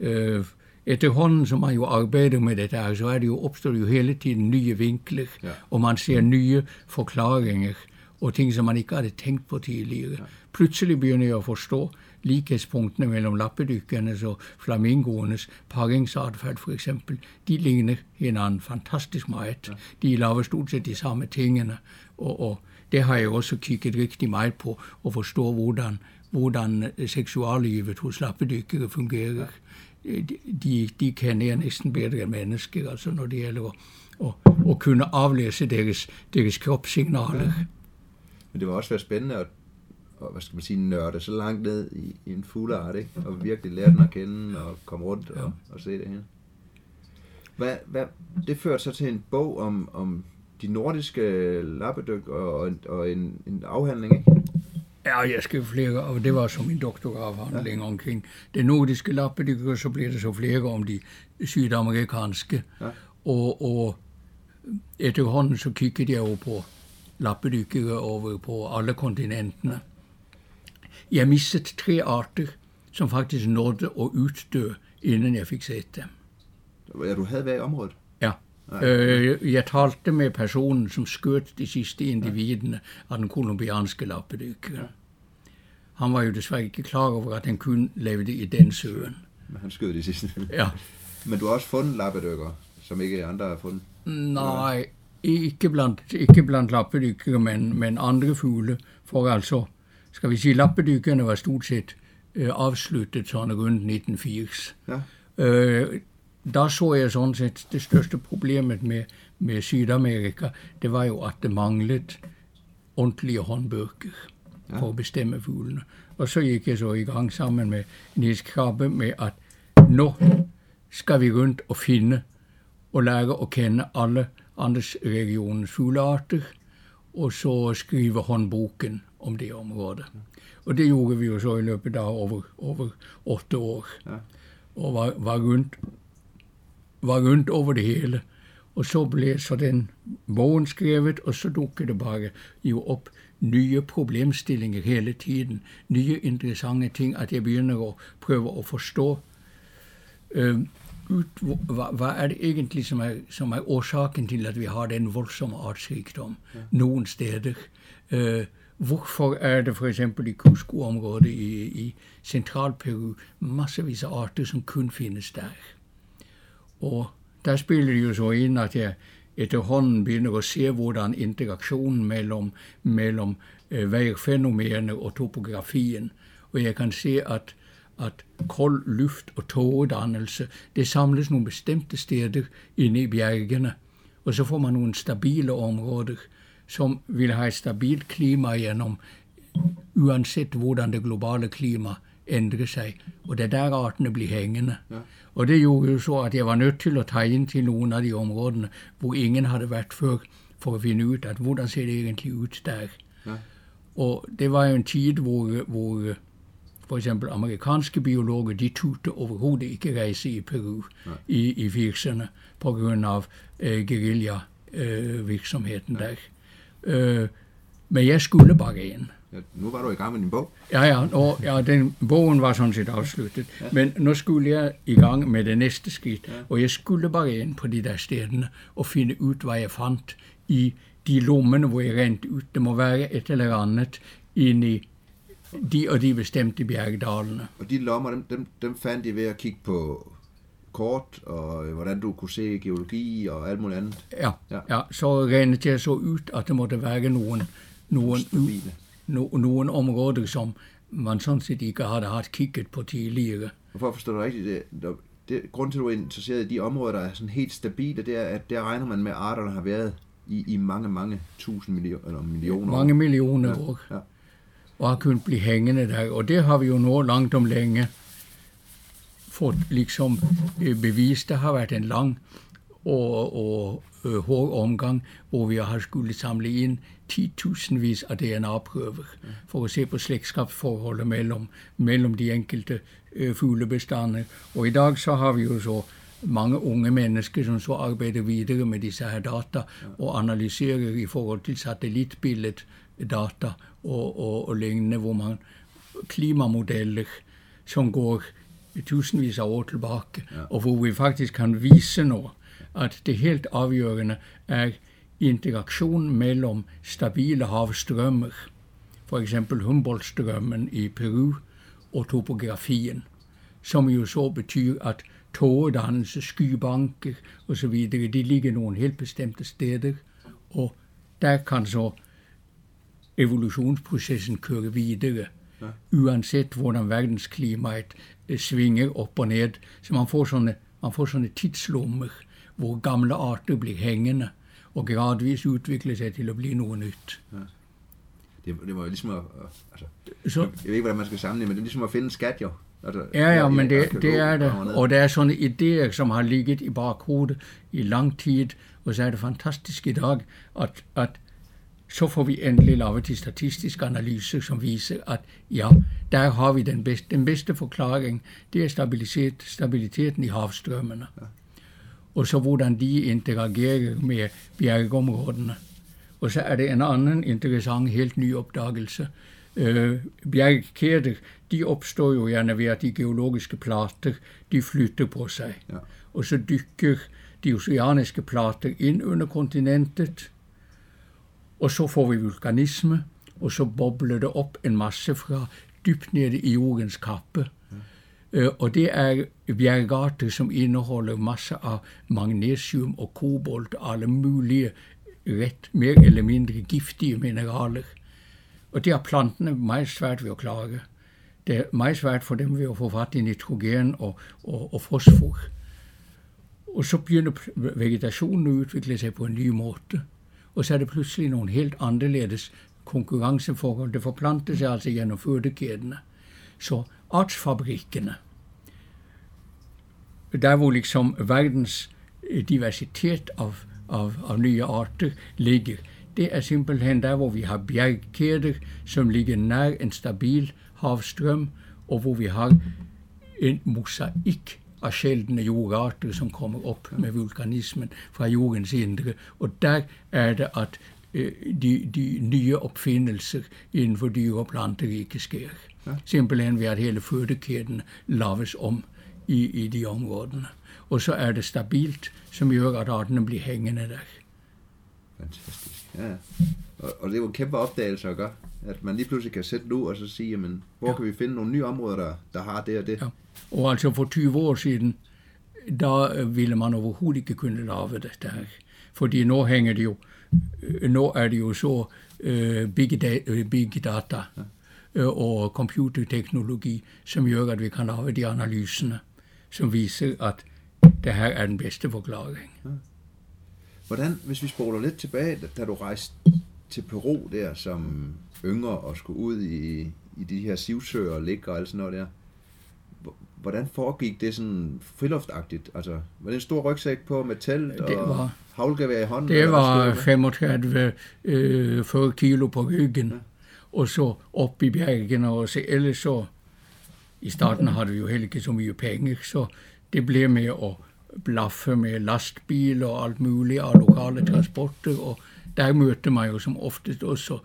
øh, efterhånden som man jo arbejder med det her, så er det jo, opstår jo hele tiden nye vinkler, ja. og man ser nye forklaringer, og ting, som man ikke havde tænkt på tidligere. Ja. Pludselig begynder jeg at forstå lighedspunktene mellem lappedykkernes og flamingoernes paringsadfærd for eksempel. De ligner hinanden fantastisk meget. Ja. De laver stort set de samme tingene, og, og det har jeg også kigget rigtig meget på, og forstå, hvordan, hvordan seksuallivet hos lappedykkere fungerer. Ja de, de kender næsten bedre end mennesker, altså når det gælder at, at, at kunne aflæse deres, deres kropssignaler. Ja. Men det var også være spændende at, at hvad skal man sige, nørde så langt ned i, i en fugleart, ikke? og virkelig lære den at kende og komme rundt og, ja. og se det her. Hvad, hvad, det førte så til en bog om, om de nordiske lappedyk og, og en, en afhandling, ikke? Ja, jeg skrev flere, og det var som min doktorafhandling ja. omkring det nordiske lappedykker, så blev det så flere om de sydamerikanske. Ja. Og, og efterhånden så kiggede jeg jo på lappedykkere over på alle kontinentene. Jeg mistede tre arter, som faktisk nådde at uddø, inden jeg fik set dem. Ja, du havde været i området? Øh, jeg talte med personen, som skød de sidste individerne af den kolumbianske lappedykkeren. Han var jo desværre ikke klar over, at han kun levede i den søen. Men han skød de sidste. Ja. Men du har også fundet lappedykker, som ikke andre har fundet. Nej, ikke blandt, ikke blandt lappedykkere, men, men andre fugle. For altså, skal vi sige, lappedykkerne var stort set øh, afsluttet sådan rundt 1980. Ja. Øh, der så jeg sådan set det største problemet med, med Sydamerika, det var jo, at det manglede ordentlige håndbøger ja. for at bestemme fuglene. Og så gik jeg så i gang sammen med Niels Krabbe med, at nu skal vi rundt og finde og lære at kende alle andres regionens fuglearter, og så skrive håndboken om det område. Og det gjorde vi jo så i løbet af over, over otte år. Ja. Og var, var, rundt, var rundt over det hele. Og så blev så den bogen skrevet, og så dukkede det bare jo op nye problemstillinger hele tiden. Nye interessante ting, at jeg begynder at prøve at forstå, øh, ut, hvad, hvad er det egentlig, som er, som er årsaken til, at vi har den voldsomme artsrigdom ja. nogle steder. Øh, hvorfor er det for eksempel i Cusco-området i, i Centralperu massevis af arter, som kun findes der? Og der spiller det jo så ind, at jeg efterhånden begynder at se, hvordan interaktionen mellem, mellem øh, vejrfænomener og topografien. Og jeg kan se, at, at kold luft og tågedannelse, det samles nogle bestemte steder inde i bjergene. Og så får man nogle stabile områder, som vil have et stabilt klima gjennom, uanset hvordan det globale klima ændrer sig. Og det er der artene bliver hængende. Ja. Og det gjorde jo så, at jeg var nødt til at tage ind til nogle af de områdene, hvor ingen havde været før, for at finde ud, at hvordan ser det egentlig ud der. Ja. Og det var jo en tid, hvor, hvor for eksempel amerikanske biologer, de turde overhovedet ikke rejse i Peru ja. i, i 80'erne, på grund af øh, guerilla-virksomheden øh, der. Øh, men jeg skulle bare ind. Ja, nu var du i gang med din bog. Ja, ja, og, ja den, bogen var sådan set afsluttet. Ja. Men nu skulle jeg i gang med det næste skridt, ja. og jeg skulle bare ind på de der stederne og finde ud, hvad jeg fandt i de lommene, hvor jeg rent ud. Det må være et eller andet inde i de og de bestemte bjergdalene. Og de lommer, dem, dem, dem fandt I ved at kigge på kort, og hvordan du kunne se geologi og alt muligt andet? Ja, ja. ja så regnede jeg så ud, at det måtte være nogen, nogen, no, nogen områder, som man sådan set ikke havde haft kigget på tidligere. For at forstå det rigtigt, det, det, grund til, at du er interesseret i de områder, der er sådan helt stabile, det er, at der regner man med, at arterne har været i, i mange, mange tusind millioner, eller millioner Mange år. millioner ja, år. Ja. Og har kunnet blive hængende der. Og det har vi jo nået langt om længe fået ligesom øh, bevist. Der har været en lang og, og øh, hård omgang, hvor vi har skulle samle ind 10.000 vis af DNA-prøver for at se på slægtskabsforholdet mellem, mellem de enkelte øh, fuglebestande. Og i dag så har vi jo så mange unge mennesker, som så arbejder videre med disse her data og analyserer i forhold til satellitbilledet data og, og, og lignende, hvor man klimamodeller, som går tusindvis af år tilbage, ja. og hvor vi faktisk kan vise noget, at det helt afgørende er interaktion mellem stabile havstrømmer, eksempel Humboldt-strømmen i Peru, og topografien, som jo så betyder, at tågedannelse, skybanker osv., de ligger nogle helt bestemte steder, og der kan så evolutionsprocessen køre videre, ja. uanset hvordan verdensklimaet øh, svinger op og ned. Så man får sånne, man får sånne tidslommer, hvor gamle arter blir hængende, og gradvis udvikler sig til at blive noget nyt. Ja. Det, det var jo ligesom at, altså, så, jeg ved ikke, hvordan man skal sammenligne, men det er ligesom at finde en skat jo. Altså, ja, ja, men det, det er det. Og der er sådan idéer, som har ligget i bakhovedet i lang tid, og så er det fantastisk i dag, at, at så får vi endelig lavet de statistiske analyser, som viser, at ja, der har vi den bedste, den bedste forklaring, det er stabilitet, stabiliteten i havstrømmene. Ja. Og så hvordan de interagerer med bjergområdene. Og så er det en anden interessant, helt ny opdagelse. Øh, bjergkæder, de opstår jo gerne ved, at de geologiske plater, de flytter på sig. Ja. Og så dykker de oceaniske plater ind under kontinentet, og så får vi vulkanisme, og så bobler det op en masse fra dybt nede i jordens kappe. Øh, og det er bjergarter som indeholder masser av magnesium og kobolt og alle mulige ret mer eller mindre giftige mineraler. Og det har plantene meget svært ved at klare. Det er meget svært for dem ved at få fat i nitrogen og, og, og fosfor. Og så begynder vegetationen at udvikle sig på en ny måte. Og så er det pludselig nogle helt anderledes konkurrenceforhold. Det forplanter sig altså gennem fødekjedene. Så artsfabrikkene, der hvor liksom verdens diversitet av, av, av nye arter ligger, det er simpelthen der hvor vi har bjergkjeder som ligger nær en stabil havstrøm, og hvor vi har en mosaikk av sjeldne jordarter som kommer opp med vulkanismen fra jordens indre. Og der er det at øh, de, de nye oppfinnelser innenfor dyre- og planteriket skjer. Simpelthen ved at hele fødekjeden laves om i, i de områdene. Og så er det stabilt, som gjør at artene blir hengende der. Fantastisk. Ja. Og, og det er jo en kæmpe opdagelse at gøre, at man lige pludselig kan sætte nu og så sige, jamen, hvor ja. kan vi finde nogle nye områder, der, der har det og det? Ja. Og altså for 20 år siden, da ville man overhovedet ikke kunne lave dette her. Fordi nå hænger det jo, nå er det jo så uh, big, da, big data ja. og computerteknologi, som gør, at vi kan lave de analyserne, som viser, at det her er den bedste forklaring. Ja. Hvordan, hvis vi spoler lidt tilbage, da du rejste til Peru der som yngre og skulle ud i, i de her sivsøer og ligge og alt sådan noget der, hvordan foregik det sådan friluftagtigt? Altså, var det en stor rygsæk på med telt og var, havlgevær i hånden? Det var 35 øh, 40 kilo på ryggen, ja. og så op i bjergene, og så ellers så, i starten havde vi jo heller ikke så mye penge, så det blev med at blaffe med lastbil og alt muligt af lokale transporter, og der mødte man jo som oftest også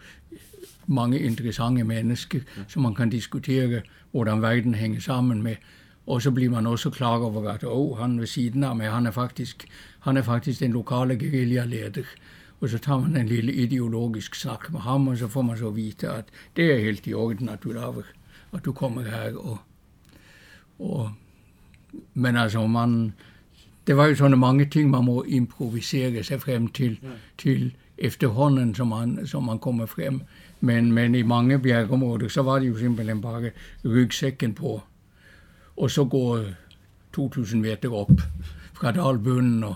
mange interessante mennesker, som man kan diskutere, hvordan verden hænger sammen med. Og så bliver man også klar over, at oh, han ved siden af mig, han er faktisk, han er faktisk den lokale guerilla-leder. Og så tager man en lille ideologisk snak med ham, og så får man så vite, at det er helt i orden, at du laver, at du kommer her. Og, og, men altså, man, det var jo sådan mange ting, man må improvisere sig frem til, til efterhånden, som man, som man kommer frem. Men, men i mange bjergområder, så var det jo simpelthen bare rygsækken på. Og så går 2000 meter op fra dalbunden og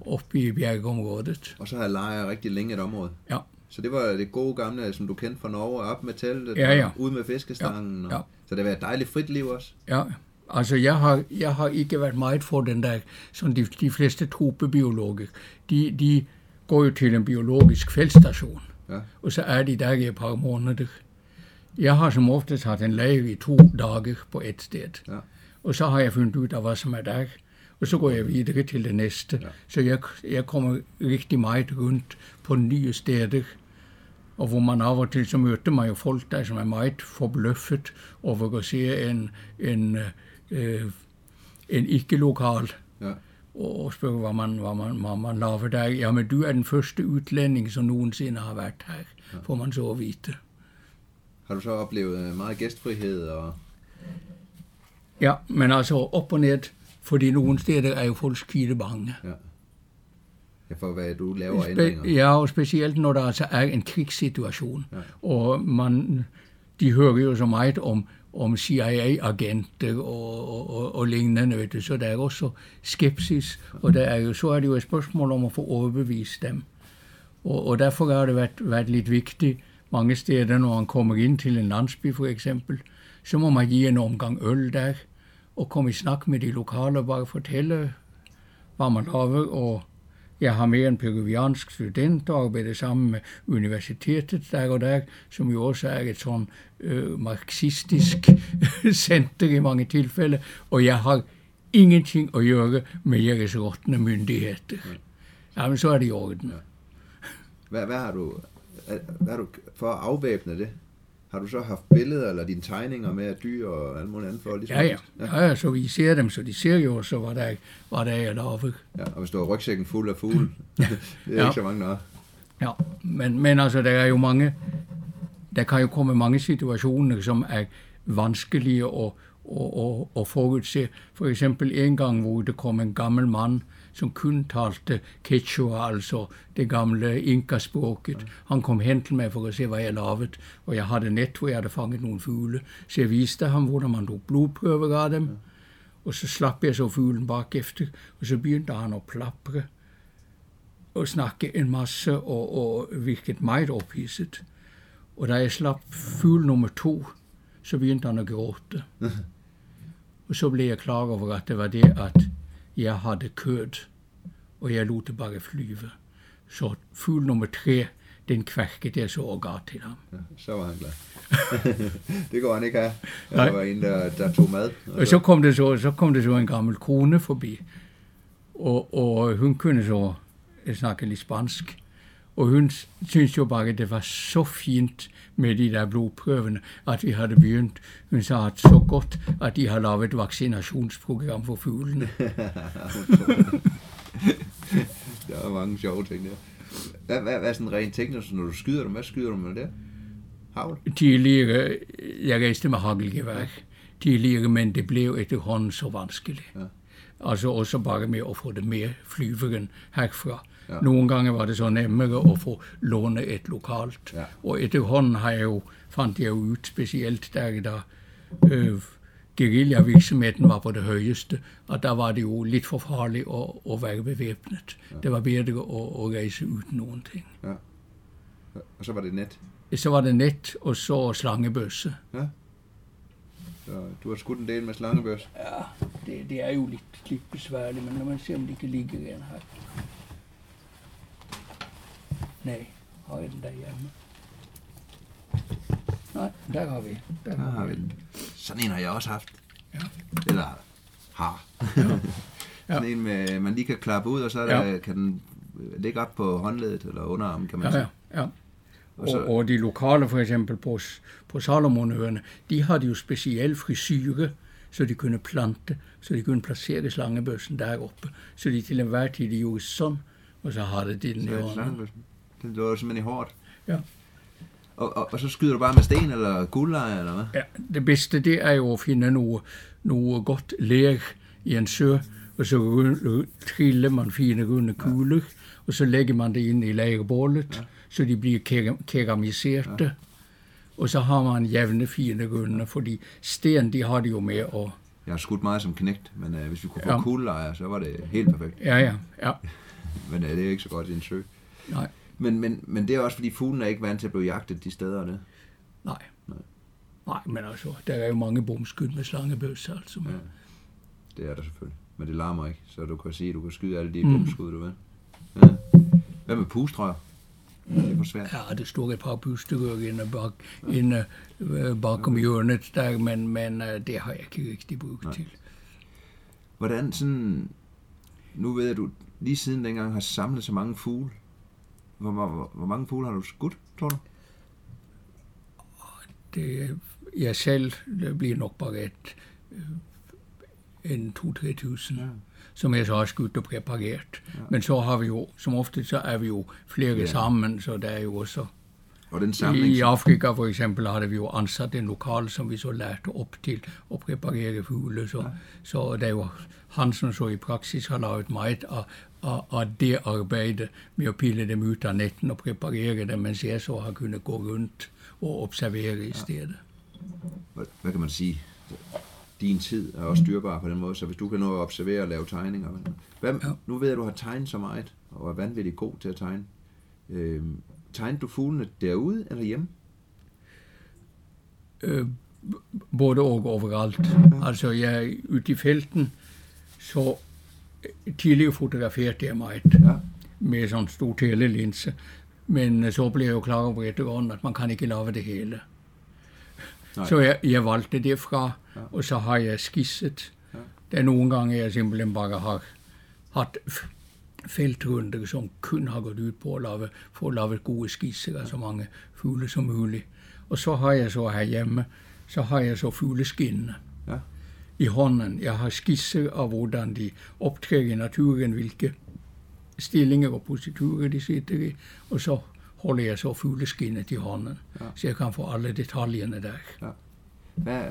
op i bjergområdet. Og så har lejet rigtig længe et område? Ja. Så det var det gode gamle, som du kendte fra Norge, op med teltet, ja, ja. ud med fiskestangen. Ja, ja. Og, så det var et dejligt frit liv også? Ja, altså jeg har, jeg har ikke været meget for den der, som de, de fleste tropebiologer, de, de går jo til en biologisk feltstation, ja. og så er de der i et par måneder. Jeg har som oftest haft en lejr i to dage på et sted. Ja. Og så har jeg fundet ud af, hvad som er der. Og så går jeg videre til det næste. Ja. Så jeg, jeg kommer rigtig meget rundt på nye steder. Og hvor man af og til, så møter man jo folk der, som er meget forbløffet over at se en, en, øh, en ikke-lokal. Ja og spørger, hvad man, hvad man, hvad man laver der. Jamen, du er den første udlænding, som nogensinde har været her, ja. får man så at vide. Har du så oplevet meget gæstfrihed? Og... Ja, men altså op og ned, fordi nogle steder er jo folk skide bange. Ja. Ja, for hvad du laver Spe- ændringer. Ja, og specielt når der altså er en krigssituation. Ja. Og man, de hører jo så meget om, om CIA-agenter og, og, og, og lignende, vet du. så der er også skepsis, og der er jo, så er det jo et spørgsmål om at få overbevist dem. Og, og derfor har det været, været lidt vigtigt mange steder, når man kommer ind til en landsby for eksempel, så må man give en omgang øl der, og komme i snak med de lokale og bare fortælle, hvad man laver, og jeg har med en peruviansk student og arbejder sammen med universitetet der og der, som jo også er et sådan øh, marxistisk center i mange tilfælde, og jeg har ingenting at gøre med jeres rådne myndigheder. Jamen, så er det i orden. Ja. Hvad, hvad har du, hvad har du for at afvæbne det? Har du så haft billeder eller dine tegninger med af dyr og alt muligt andet for? Ligesom Ja, ja. ja, ja, så vi ser dem, så de ser jo så, hvad der, hvad der er lavet. ja. Og hvis du har rygsækken fuld af fugle, det er Ja. ikke så mange der er. Ja, men, men altså, der er jo mange, der kan jo komme mange situationer, som er vanskelige at, at, at, at forudse. For eksempel en gang, hvor der kom en gammel mand, som kun talte quechua, altså det gamle inkaspråket. Han kom hen til mig for at se, hvad jeg lavede, og jeg havde net, hvor jeg havde fanget nogle fugle. Så jeg viste ham, hvordan man tog blodprøver af dem, og så slap jeg så fuglen bagefter, og så begyndte han at plapre og snakke en masse og, og virket meget ophidset. Og da jeg slap fugl nummer to, så begyndte han at gråte. og så blev jeg klar over, at det var det, at jeg havde kørt, og jeg lod det bare flyve. Så fugl nummer tre, den kværkede jeg så og gav til ham. Ja, så var han glad. det går han ikke have. Der var en, der, der tog mad. Og så kom det så, så, kom det så en gammel kone forbi, og, og hun kunne så snakke lidt spansk. Og hun syntes jo bare, at det var så fint med de der blodprøvene, at vi havde begyndt. Hun sagde, at så godt, at de har lavet et vaccinationsprogram for fuglene. der var mange sjove ting der. Hvad, hvad, hvad er sådan rent teknisk, når du skyder dem? Hvad skyder du med der? Havl? Tidligere, jeg rejste med hagelgevær, tidligere, men det blev efterhånden så vanskeligt. Ja. Altså også bare med at få det med flyveren herfra. Ja. Ja. Nogle gange var det så nemmere at få låne et lokalt. Ja. Og efterhånden har jeg jo, fandt jeg jo ud, specielt der, der øh, guerillavirksomheden var på det højeste, og der var det jo lidt for farligt at, at være bevæbnet. Ja. Det var bedre at, at rejse uden nogen ting. Ja. Og så var det net. Så var det net, og så slangebøsse. Ja. Så du har skudt en del med slangebøs. Ja, det, det er jo lidt, lidt besværligt, men når man ser, om de kan ligge igen her. Nej, har jeg den derhjemme? Nej, der har vi. Der Der har vi den. Sådan en har jeg også haft. Ja. Eller har. Ja. Sådan en, med, man lige kan klappe ud, og så er Ja. der, kan den øh, ligge op på håndledet eller underarmen, kan man Ja, sige. ja, ja. Og så- Og, og de lokale, for eksempel på, på Salomonøerne, de havde jo speciel frisyre, så de kunne plante, så de kunne placere slangebøssen deroppe. Så de til enhver tid gjorde sådan, og så havde de den i hånden. Den lå simpelthen i hårdt. Ja. Og, og, og, så skyder du bare med sten eller guldleje, eller hvad? Ja, det bedste det er jo at finde noget, noget godt ler i en sø, og så triller man fine runde kugler, og så lægger man det ind i lagerbålet, så de bliver kera- keramiserte. Og så har man jævne fine runde, fordi sten, de har det jo med at... Jeg har skudt meget som knægt, men øh, hvis vi kunne få Ja. kuglelejer, så var det helt perfekt. Ja, ja, ja. Men øh, det er ikke så godt i en sø. Nej, Men, men, men det er også, fordi fuglen er ikke vant til at blive jagtet de steder der. nej. Nej, men altså, der er jo mange bomskyld med slangebøs, altså. Men, Det er der selvfølgelig. Men det larmer ikke, så du kan sige, at du kan skyde alle de Mm. bumskud, du vil. Ja. Hvad med pustrør? Det er for svært. Ja, det stod et par pusteryg inde, bak, inde øh, bakom hjørnet der, men, men øh, det har jeg ikke rigtig brugt Nej. til. Hvordan sådan... Nu ved jeg, at du lige siden dengang har samlet så mange fugle. Hvor, hvor, hvor mange fugle har du skudt, tror du? Det, jeg selv det bliver nok bare et, øh, en 2-3 tusind, Ja. ja. som jeg så har skudt og præpareret. Ja. Men så har vi jo, som ofte, så er vi jo flere ja. sammen, så der er jo også... Og den samling... I Afrika for eksempel havde vi jo ansat en lokal, som vi så lærte op til at præparere fugle. Så, ja. så det er jo han, som så i praksis har lavet meget af, af det arbejde med at pille dem ud af netten og præparere dem, mens jeg så har kunnet gå rundt og observere i stedet. hvad, hvad kan man sige, din tid er også dyrbar på den måde, så hvis du kan nå at observere og lave tegninger. Hvad, Ja. Nu ved jeg, at du har tegnet så meget, og er vanvittigt god til at tegne. Øhm, tegnede du fuglene derude eller hjemme? Øh, både og overalt. Altså jeg ute i felten, så øh, tidligere fotograferede jeg meget. Ja. med sådan en stor telelinse. Men øh, så blev jeg jo klar over efterhånden, at man kan ikke lave det hele. Nej. Så jeg, jeg valgte det fra, Ja. og så har jeg skisset. Ja. Der er nogle gange, jeg simpelthen bare har haft feltrunder, som kun har gået ud på at lave, for at lave gode skisser af så mange fugle som muligt. Og så har jeg så herhjemme, så har jeg så fugleskinnene. I hånden. Jeg har skisser av hvordan de opptrer i naturen, hvilke stillinger og positurer de sitter i, og så holder jeg så fugleskinnet i hånden, Ja. så jeg kan få alle detaljerne der. Hvad,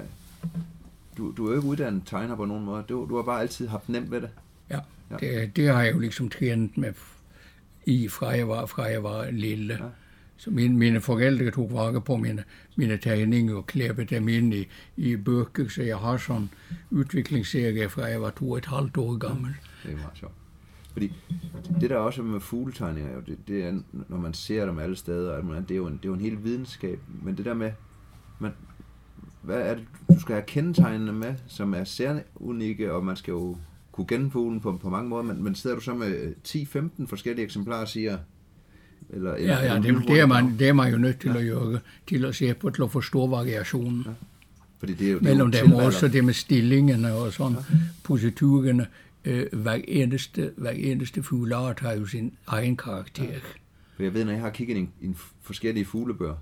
du, du er jo ikke uddannet tegner på nogen måde. Du, du har bare altid haft nemt ved det. Ja, Ja. det, det har jeg jo liksom trænet med i fra jeg var, fra jeg var lille. Ja. Så mine, mine forældre tog vare på mine, mine tegninger og klæbet dem ind i, i bøger, så jeg har sådan udviklingsserie fra jeg var to og et halvt år gammel. Det er meget sjovt. Fordi det der også med fugletegninger, det, det er, når man ser dem alle steder, og det er jo en, det er jo en hel videnskab. Men det der med, man, hvad er det, du skal have kendetegnene med, som er særunikke, og man skal jo kunne kende fuglen på, på mange måder, men, men sidder du så med øh, 10-15 forskellige eksemplarer og siger, eller, eller, Ja, ja, det, det, er man, det er man jo nødt til at gøre, til at se på, til at forstå variationen. Fordi det er jo, det mellem dem også det med stillingerne og sådan, positurerne. Øh, hver, eneste, hver eneste fugleart har jo sin egen karakter. For jeg ved, når jeg har kigget i en, en forskellige fuglebøger,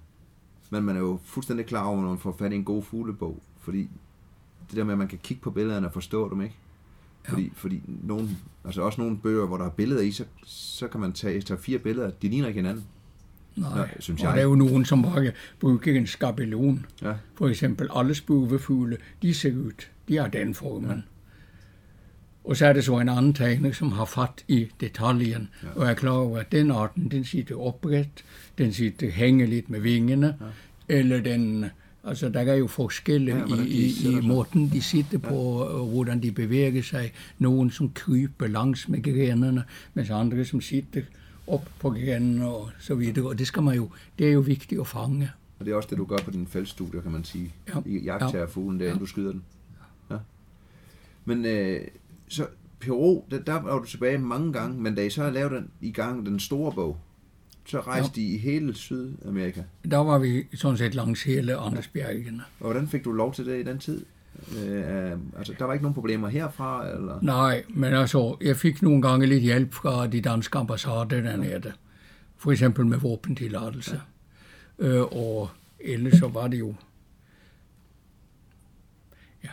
men man er jo fuldstændig klar over, når man får fat i en god fuglebog, fordi det der med, at man kan kigge på billederne og forstå dem, ikke? Fordi, ja. fordi nogen, altså også nogle bøger, hvor der er billeder i, så, så kan man tage, tage fire billeder, de ligner ikke hinanden. Nej, Ja, synes og jeg. der er jo nogen, som bare bruger en skabelon. Ja. For eksempel alle spurvefugle, de ser ud, de har den formen. Og så er det så en anden tegner, som har fat i detaljen, ja. og er klar over, at den arten, den sitter opret, den sitter, hænger lidt med vingene, ja. eller den, altså der er jo forskelle Ja, ja, i, i, i måten, de sitter på, og hvordan de bevæger sig. Nogen, som kryber langs med grenene, mens andre, som sitter op på grenene og så videre. Og det skal man jo, det er jo vigtigt at fange. Og det er også det, du gør på dine feltstudier, kan man sige. Ja. I jagttager fuglen, der, ja. du skyder den. Ja. Men øh, så Peru, der, der var du tilbage mange gange, men da I så har lavet den, i gang den store bog, så rejste ja. i hele Sydamerika. Der var vi sådan set langs hele Andesbjergene. Og hvordan fik du lov til det i den tid? Øh, altså, der var ikke nogen problemer herfra, eller? Nej, men altså, jeg fik nogle gange lidt hjælp fra de danske ambassader dernede. For eksempel med våbentilladelse. Ja. Øh, og ellers så var det jo... Ja.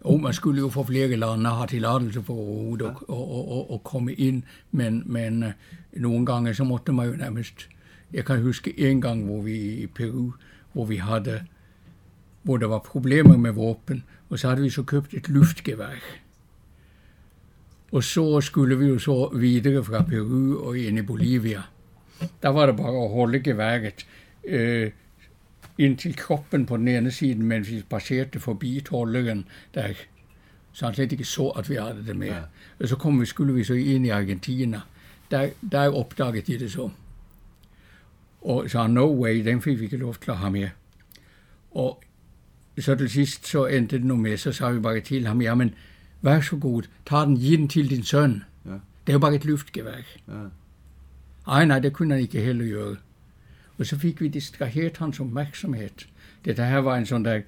Og man skulle jo for flere lande have tilladelse for overhovedet at og, og, og, og komme ind, men, men øh, nogle gange så måtte man jo nærmest... Jeg kan huske en gang, hvor vi i Peru, hvor vi havde hvor der var problemer med våben, og så havde vi så købt et luftgevær. Og så skulle vi jo så videre fra Peru og ind i Bolivia. Der var det bare at holde geværet øh, ind til kroppen på den ene siden, mens vi passerede forbi tolleren, der så han slet ikke så, at vi havde det med. Ja. Ja. Og så kom vi, skulle vi så ind i Argentina. Der, der opdagede de det så. Og så no way, den fik vi ikke lov til at have med. Og så til sidst så endte det nu med, så sagde vi bare til ham, jamen, vær så god, tag den, giv den til din søn. Ja. Det er jo bare et luftgevær. Ja. Nej, nej, det kunne han ikke heller gøre. Og så fik vi distraheret hans opmærksomhed. Det her var en sådan der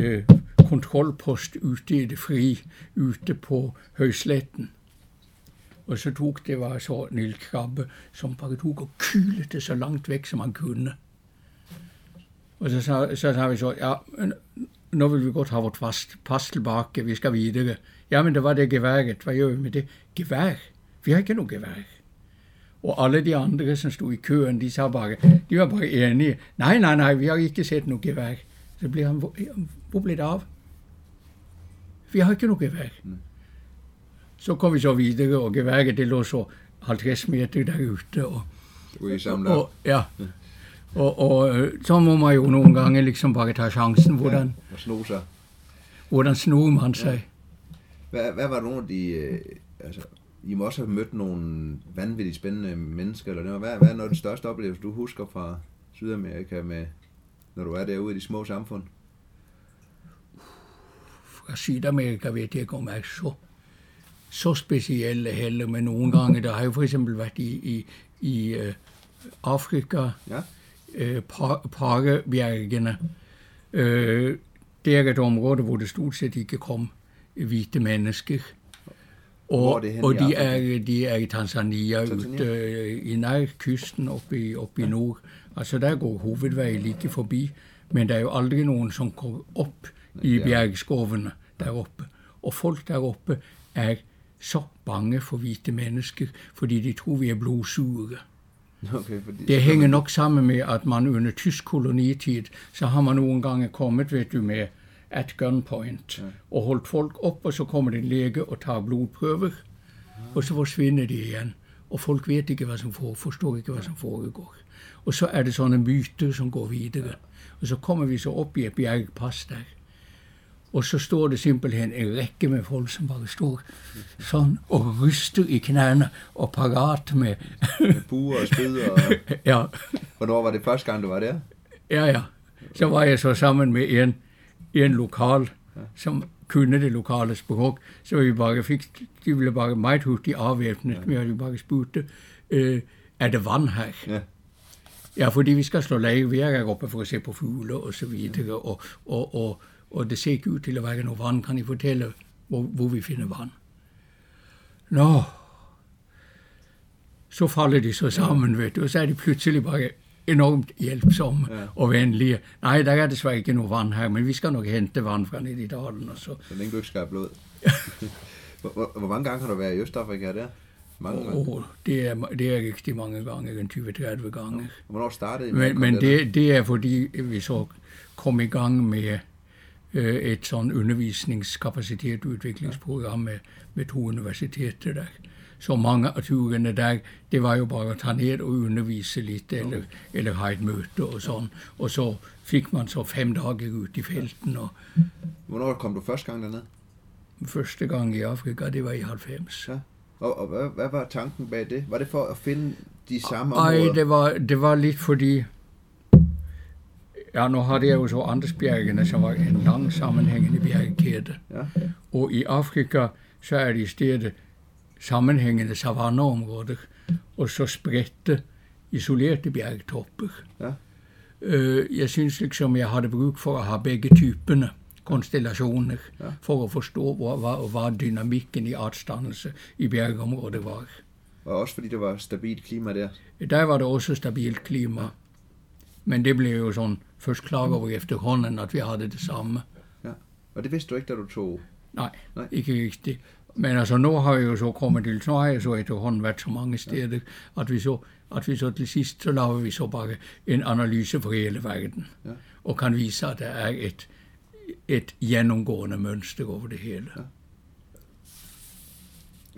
øh, kontrollpost ute i det fri, ute på høysletten. Og så tog det var så en krabbe, som bare tog og kylede det så langt væk, som han kunne. Og så, så, så sa vi så, ja, nu vil vi godt have vort fast, pas tilbage, vi skal videre. Ja, men det var det geværet, hvad gør vi med det? Gevær? Vi har ikke noget gevær. Og alle de andre, som stod i køen, de, sa bare, de var bare enige. Nej, nej, nej, vi har ikke set noget gevær. Så blev han, hvor, hvor blev det af? Vi har ikke noget gevær. Mm. Så kom vi så videre, og geværet, det lå så 50 meter. Og, I samle op. og, ja. Og, og øh, så må man jo nogle gange liksom bare tage chancen, hvordan, Og sno sig. hvordan snuger man sig. Hvad, hvad var nogle af de... Øh, altså, I må også have mødt nogle vanvittigt spændende mennesker, eller noget. Hvad, hvad er noget af den største oplevelse, du husker fra Sydamerika, med, når du er derude i de små samfund? Fra Sydamerika ved jeg ikke om er så, så specielle heller, men nogle gange, der har jeg for eksempel været i, i, i øh, Afrika, Ja. øh, Pa- Paragebjergene. Øh, det er et område, hvor det stort set ikke kom hvide mennesker. Er Og, det og de, er, de er i Tanzania, Tanzania? Ute, øh, i nær kysten oppe i, oppe i nord. Altså der går hovedvej lige forbi, men der er jo aldrig nogen, som går op i er- bjergskovene deroppe. Og folk deroppe er så bange for hvide mennesker, fordi de tror, vi er blodsure. Okay, fordi, Det hænger nok sammen med, at man under tysk kolonitid, så har man nogle gange kommet, ved du, med at gunpoint, ja. og holdt folk op, og så kommer en læge og tager blodprøver, og så forsvinder de igen. Og folk ved ikke, hvad som foregår, forstår ikke, hvad som foregår. Og så er det sådan en myte, som går videre. Og så kommer vi så op i et bjergpas der. Og så står det simpelthen en række med folk, som bare står sådan og ryster i knæene og parat med, buer og spyd og... ja, Hvornår var det første gang, du var der? Ja, ja. Så var jeg så sammen med en, en lokal, som kunne det lokale sprog, så vi bare fik, de ville bare meget hurtigt afvæbnet, ja. men vi bare spurgte, øh, er det vand her? Ja. Ja, fordi vi skal slå leje hver oppe for at se på fugle og så videre, og, og, og, og det ser ikke ud til at være noget vand. Kan I fortælle, hvor, hvor vi finder vand? Nå, så falder de så sammen, ved du, og så er de pludselig bare enormt hjælpsomme Ja. og venlige. Nej, der er desværre ikke noget vand her, men vi skal nok hente vand fra nede i dalen. Og så. Så længe du ikke skal have blod. hvor, hvor, hvor, mange gange har du været i Østafrika der? Mange gange. Og det er, det er rigtig mange gange, en 20-30 gange. Hvornår startede I? Men, men det, det er fordi, vi så kom i gang med øh, et sådan undervisningskapacitetsudviklingsprogram med, med to universiteter der. Så mange af turene der, det var jo bare at tage ned og undervise lidt, eller, eller have et møde og sådan. Og så fik man så fem dage ud i felten, og Hvornår kom du første gang derned? første gang i Afrika, det var i 90. Ja. Og, og hvad, hvad var tanken bag det? Var det for at finde de samme Ej, områder? det var, det var lidt fordi, ja, nu har det jo så Andesbjergene, som var en lang sammenhængende bjergkæde. Ja. Og i Afrika, så er det i stedet sammenhængende savanneområder, og så spredte, isolerte bjergtopper. Ja. Øh, jeg synes liksom, jeg havde brug for at have begge typerne konstellationer, Ja. for at forstå, hvor, hvad, hvad dynamikken i artsdannelse i bjergområdet var. Og også fordi det var stabilt klima der. Der var det også stabilt klima. Men det blev jo sådan først klar over efterhånden, at vi havde det samme. Ja. Og det vidste du ikke, da du tog... Nej, Nej. ikke rigtigt. Men altså nu har jeg jo så kommet til, nu har jeg så efterhånden været så mange steder, at vi så, at vi så til sidst, så laver vi så bare en analyse for hele verden. Ja. Og kan vise, at der er et, et gennemgående mønster over det hele.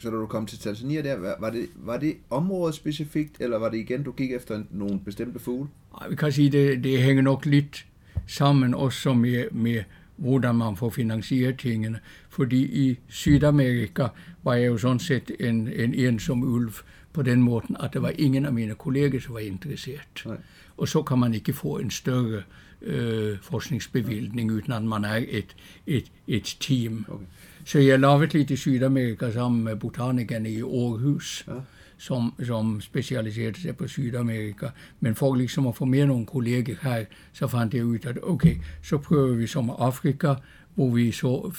Så da du kom til Tanzania der, var- det, var det området specifikt, eller var det igen, du gik efter nogle bestemte fugle? Ej, vi kan sige, det, det hænger nok lidt sammen også med, med, hvordan man får finansieret tingene. Fordi i Sydamerika var jeg jo sådan set en, en ensom ulv på den måten, at der var ingen af mine kolleger, som var interesseret. Nej. Og så kan man ikke få en større øh, forskningsbevilgning, uden at man er et, et, et team. Okay. Så jeg lavede lidt i Sydamerika sammen med botanikerne i Aarhus, Ja. som, som specialiserede sig på Sydamerika. Men for ligesom at få mere nogle kolleger her, så fandt jeg ud, at okay, så prøver vi som Afrika, hvor vi så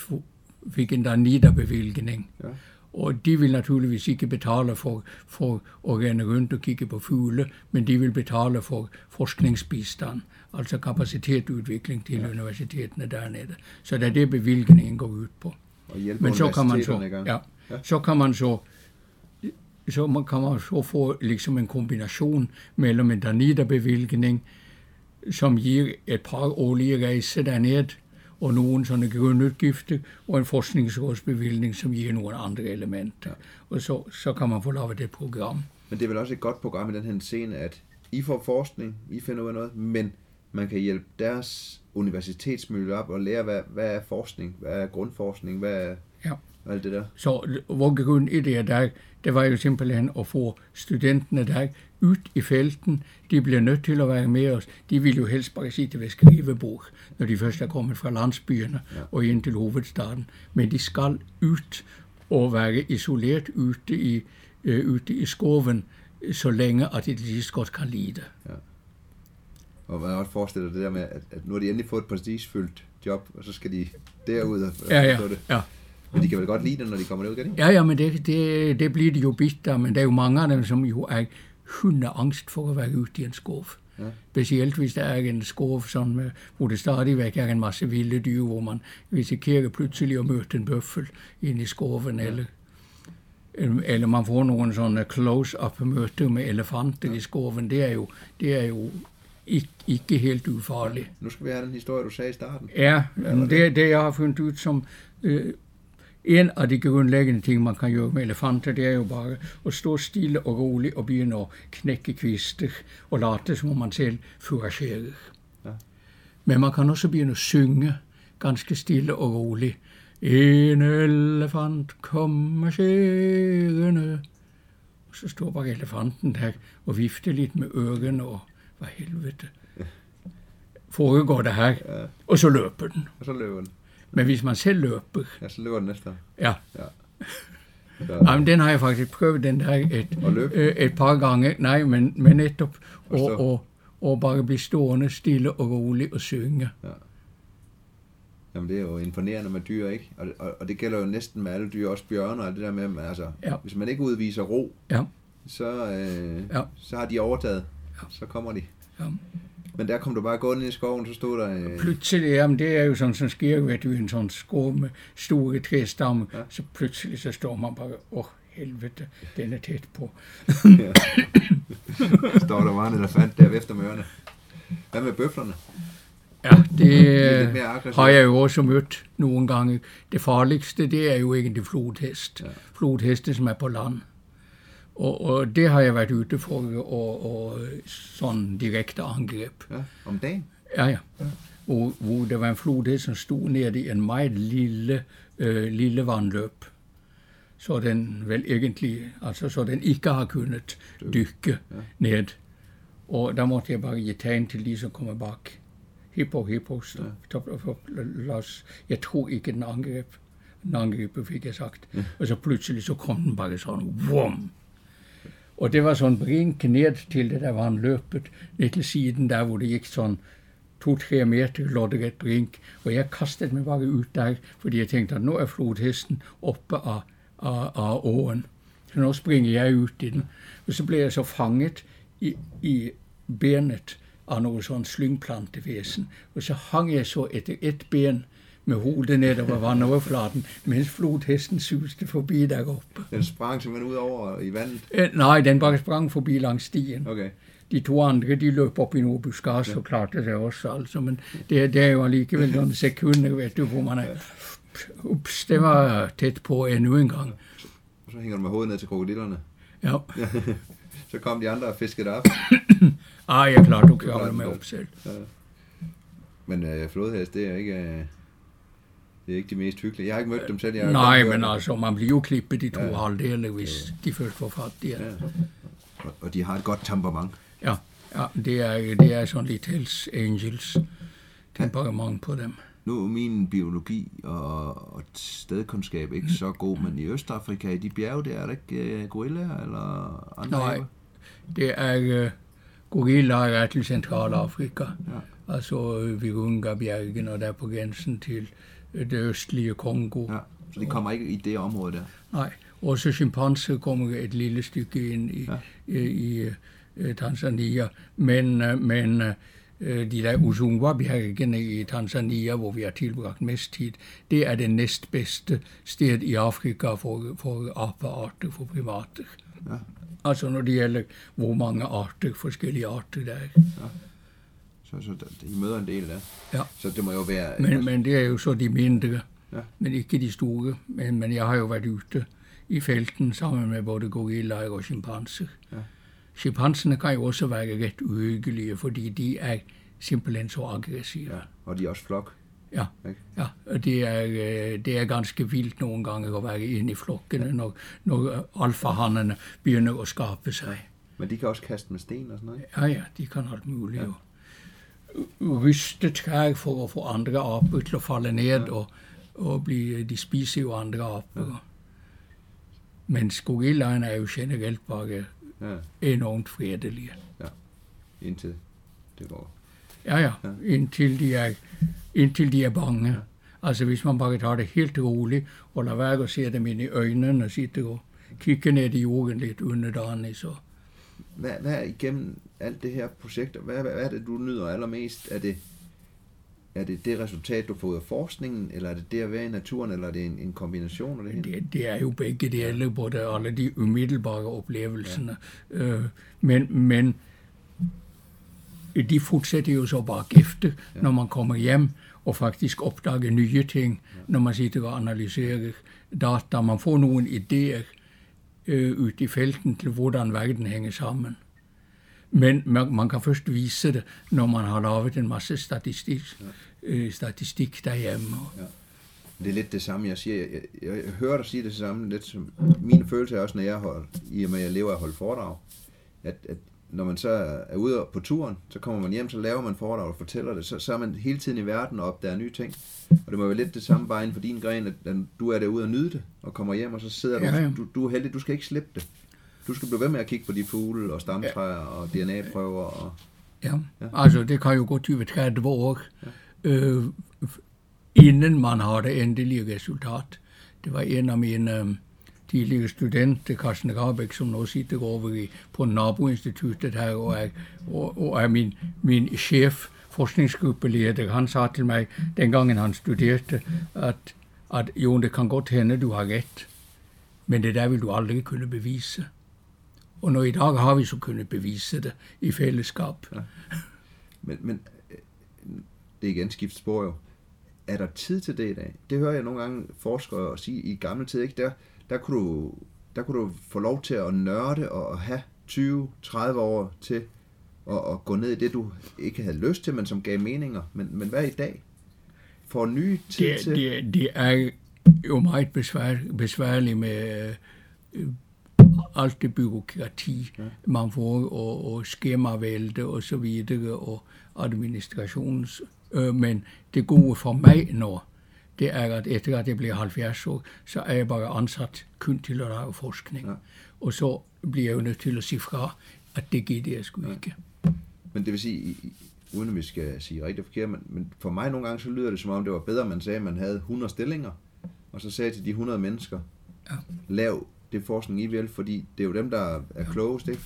fik en Danida-bevilgning. Ja. Og de vil naturligvis ikke betale for, for at rende rundt og kigge på fugle, men de vil betale for forskningsbistand, altså kapacitetsudvikling til ja. universitetene dernede. Så det er det, bevilgningen går ud på. Og hjælpe Men så kan man så, ja, Ja. så kan man så, så man kan man så få liksom en kombination mellem en Danida-bevilgning, som giver et par årlige rejser dernede, og nogle sådan grundudgifter, og en forskningsrådsbevilgning, som giver nogle andre elementer. Ja. Og så, så kan man få lavet det program. Men det er vel også et godt program i den her scene, at I får forskning, I finder ud af noget, men man kan hjælpe deres universitetsmiljø op og lære, hvad, hvad er forskning, hvad er grundforskning, hvad er Ja. alt det der. Så hvor grund i det der, det var jo simpelthen at få studenterne der ud i felten. De bliver nødt til at være med os. De vil jo helst bare sidde ved skrivebord, når de først er kommet fra landsbyerne Ja. og ind til hovedstaden. Men de skal ud og være isoleret ute i, øh, ute i skoven, så længe at de til sidst godt kan lide det. Og man også forestiller det der med, at, at nu har de endelig fået et prestigefyldt job, og så skal de derud og Ja, ja, det. ja. Men de kan vel godt lide det, når de kommer derud, kan de? Ja, ja, men det, det, det bliver de jo bidt af, men der er jo mange af dem, som jo er hundeangst for at være ude i en skov. Ja. Specielt hvis der er en skov, som, øh, hvor det stadigvæk er en masse vilde dyr, hvor man risikerer pludselig at møde en bøffel ind i skoven, ja. eller, eller man får nogle sådan close-up møder med elefanter ja. i skoven. Det er jo, det er jo ikke, ikke helt ufarligt. Nu skal vi have den historie, du sagde i starten. Ja, det er det, jeg har fundet ud som øh, en af de grundlæggende ting, man kan gøre med elefanter, det er jo bare at stå stille og roligt og begynde at knække kvister og lade som om man selv foragerer. Ja. Men man kan også begynde at synge ganske stille og roligt. En elefant kommer skærende. Og så står bare elefanten der og vifter lidt med ørerne og hvad helvede foregår det her. Ja. Og så løber den. Og så løber den. Men hvis man selv løber, Ja, så løber den næste ja, Ja. Jamen, den har jeg faktisk prøvet den der et, øh, et par gange. Nej, men, men netop Og og, så? og, bare blive stående stille og rolig og synge. Jamen, det er jo imponerende med dyr, ikke? Og, og, og det gælder jo næsten med alle dyr, også bjørner og det der med, man, altså, Ja. hvis man ikke udviser ro, Ja, så, øh, Ja. så har de overtaget. Så kommer de. ja. Men der kom du bare gående i skoven, så stod der... Øh, Pludselig, jamen det er jo sådan, som sker, ved du, en sådan skov med store træstamme, Ja. ja. så pludselig så står man bare, åh oh, helvede, den er tæt på. står der var en elefant der efter med ørerne. Hvad med bøflerne? Ja, det aggressivt. har jeg jo også mødt nogle gange. Det farligste, det er jo egentlig flodhest. Ja. Ja. Flodheste, som er på land. Og, og det har jeg været ute for, og, og sådan direkte angreb. Ja, om dagen? Ja, ja. Hvor, hvor der var en flodhest, som stod nede i en meget lille, øh, lille vandløb. Så den vel egentlig, altså så den ikke har kunnet dykke Ja. ned. Og der måtte jeg bare give tegn til de, som kommer bak. Hippo, hippo, stop, stop, stop, los. Jeg tror ikke, den angreb. Den angriber, fik jeg sagt. Og så pludselig så kom den bare sådan, vum. Og det var sådan brink ned til det der var en løbet, ned til siden der, hvor det gik sådan to-tre meter lodret brink. Og jeg kastede mig bare ud der, fordi jeg tænkte, at nu er flodhesten oppe af, af, af åen. Så nu springer jeg ud i den. Og så blev jeg så fanget i, i benet af noget sådan slyngplantevæsen. Og så hang jeg så etter et ben med hovedet ned over vandoverflaten, mens flodhesten suste forbi deroppe. Den sprang simpelthen ud over i vandet. Eh, Nej, den bare sprang forbi langs stien. Okay. De to andre, de løb op i nogle buskage, så klarte det også, altså. Men det, det er jo alligevel nogle sekunder, vet du, hvor man er... Ups, det var tæt på endnu en gang. Og så hænger du med hovedet ned til krokodillerne. Ja. Så kom de andre og fiskede op. Ah, jeg klarte, du klarer godt. op selv. Men øh, flodhest, det er ikke... Øh, det er ikke de mest hyggelige. Jeg har ikke mødt dem selv. Jeg Nej, men altså, man bliver jo klippet i to Ja. ja. halvdele, hvis de først får fat i Ja. Og- Og de har et godt temperament. Ja, ja det, er, det er sådan lidt Hells Angels temperament på dem. Nu er min biologi og, og stedkundskab ikke så god, men i Østafrika, i de bjerge, der er der ikke øh, gorillaer eller andre Nej. Det er uh, gorillaer til Centralafrika. Ja. Altså øh, Virunga-bjergen og der på grænsen til øh, det østlige Kongo. Ja. Så de kommer ikke i det område der. Nej, også chimpanser kommer et lille stykke ind i, Ja. ja. i, i øh, Tanzania. Men, øh, men øh, de der Uzungwa-bjergene i Tanzania, hvor vi har tilbragt mest tid, det er det næstbedste sted i Afrika for, for apearter, for primater. Ja. Altså når det gælder, hvor mange arter, forskellige arter der er. Så, så I møder en del der. Ja. Så det må jo være... Men, men det er jo så de mindre, Ja. men ikke de store. Men, men jeg har jo været ute i felten sammen med både gorillaer og chimpanser. Ja. Chimpanserne kan jo også være ret uhyggelige, fordi de er simpelthen så aggressive. Ja. Og de er også flok. Ja, ja. og det er, øh, det er ganske vildt nogle gange at være inde i flokkene, når, når alfahannerne begynder at skabe sig. Men de kan også kaste med sten og sådan noget. Ja, ja, de kan alt muligt jo. Ryste træer for at få andre aper til at falde ned, og, og blive, de spiser jo andre aper. Men gorillaerne er jo generelt bare Ja. enormt fredelige. Indtil det går. Ja, ja, Ja. indtil de er, indtil de er bange. Altså hvis man bare tager det helt roligt og lader være at se dem ind i øjnene og sitte og kigge ned i jorden lidt underdanig, så... Hvad, hvad er igennem alt det her projekt, hvad, hvad, hvad er det, du nyder allermest? Er det, er det det resultat, du får ud af forskningen, eller er det det at være i naturen, eller er det en, en kombination af det? Det, det er jo begge dele, både alle de umiddelbare oplevelserne. Ja. Øh, men, men de fortsætter jo så bare gifte, ja. når man kommer hjem og faktisk opdager nye ting, ja. når man sitter og analyserer data. Man får nogle idéer øh, ud i felten til, hvordan verden hænger sammen. Men man, man kan først vise det, når man har lavet en masse statistik, ja. øh, statistik derhjemme. Ja. Det er lidt det samme, jeg siger. Jeg, jeg, jeg hører dig sige det samme. Lidt som, min følelse er også, når jeg holder, i og med at jeg lever af at holde foredrag, at, at når man så er ude på turen, så kommer man hjem, så laver man foredrag og fortæller det, så, så er man hele tiden i verden og opdager nye ting. Og det må være lidt det samme bare inden for din gren, at, at du er derude og nyde det, og kommer hjem, og så sidder ja, ja. du, du, du er heldig, du skal ikke slippe det. Du skal blive ved med at kigge på de fugle og stamtræer ja. og DNA-prøver. Og, ja. ja, altså det kan jo gå 20-30 år, ja. øh, inden man har det endelige resultat. Det var en af mine øh, tidligere student Carsten Rabeck, som nu sitter over i, på Naboinstituttet her, og er, og, og er min, min chef, forskningsgruppeleder. Han sa til mig, den gangen han studerte, at, at jo, det kan godt hende, du har ret, men det der vil du aldrig kunne bevise. Og nu i dag har vi så kunnet bevise det i fællesskab. Ja. Men, men det er igen skift spor jo. Er der tid til det i dag? Det hører jeg nogle gange forskere sige i gamle tid, ikke? Der, der, kunne du, der kunne du få lov til at nørde og have 20-30 år til at, at gå ned i det, du ikke havde lyst til, men som gav meninger. Men, men hvad i dag? Får nye tid det, til? Det, det er jo meget besvær, besværligt med øh, alt det byråkrati, ja. man får, og, og skemavælde og så videre, og administrations. Øh, men det gode for mig nu, det er, at efter at jeg bliver 70 år, så er jeg bare ansat kun til at lave forskning. Ja. Og så bliver jeg jo nødt til at sige fra, at det giver jeg sgu ikke. Men det vil sige, uden at vi skal sige rigtig forkert, men, men for mig nogle gange så lyder det som om, det var bedre, man sagde, at man havde 100 stillinger, og så sagde til de 100 mennesker, ja. lav det forskning, I vil, fordi det er jo dem, der er klogest, ikke?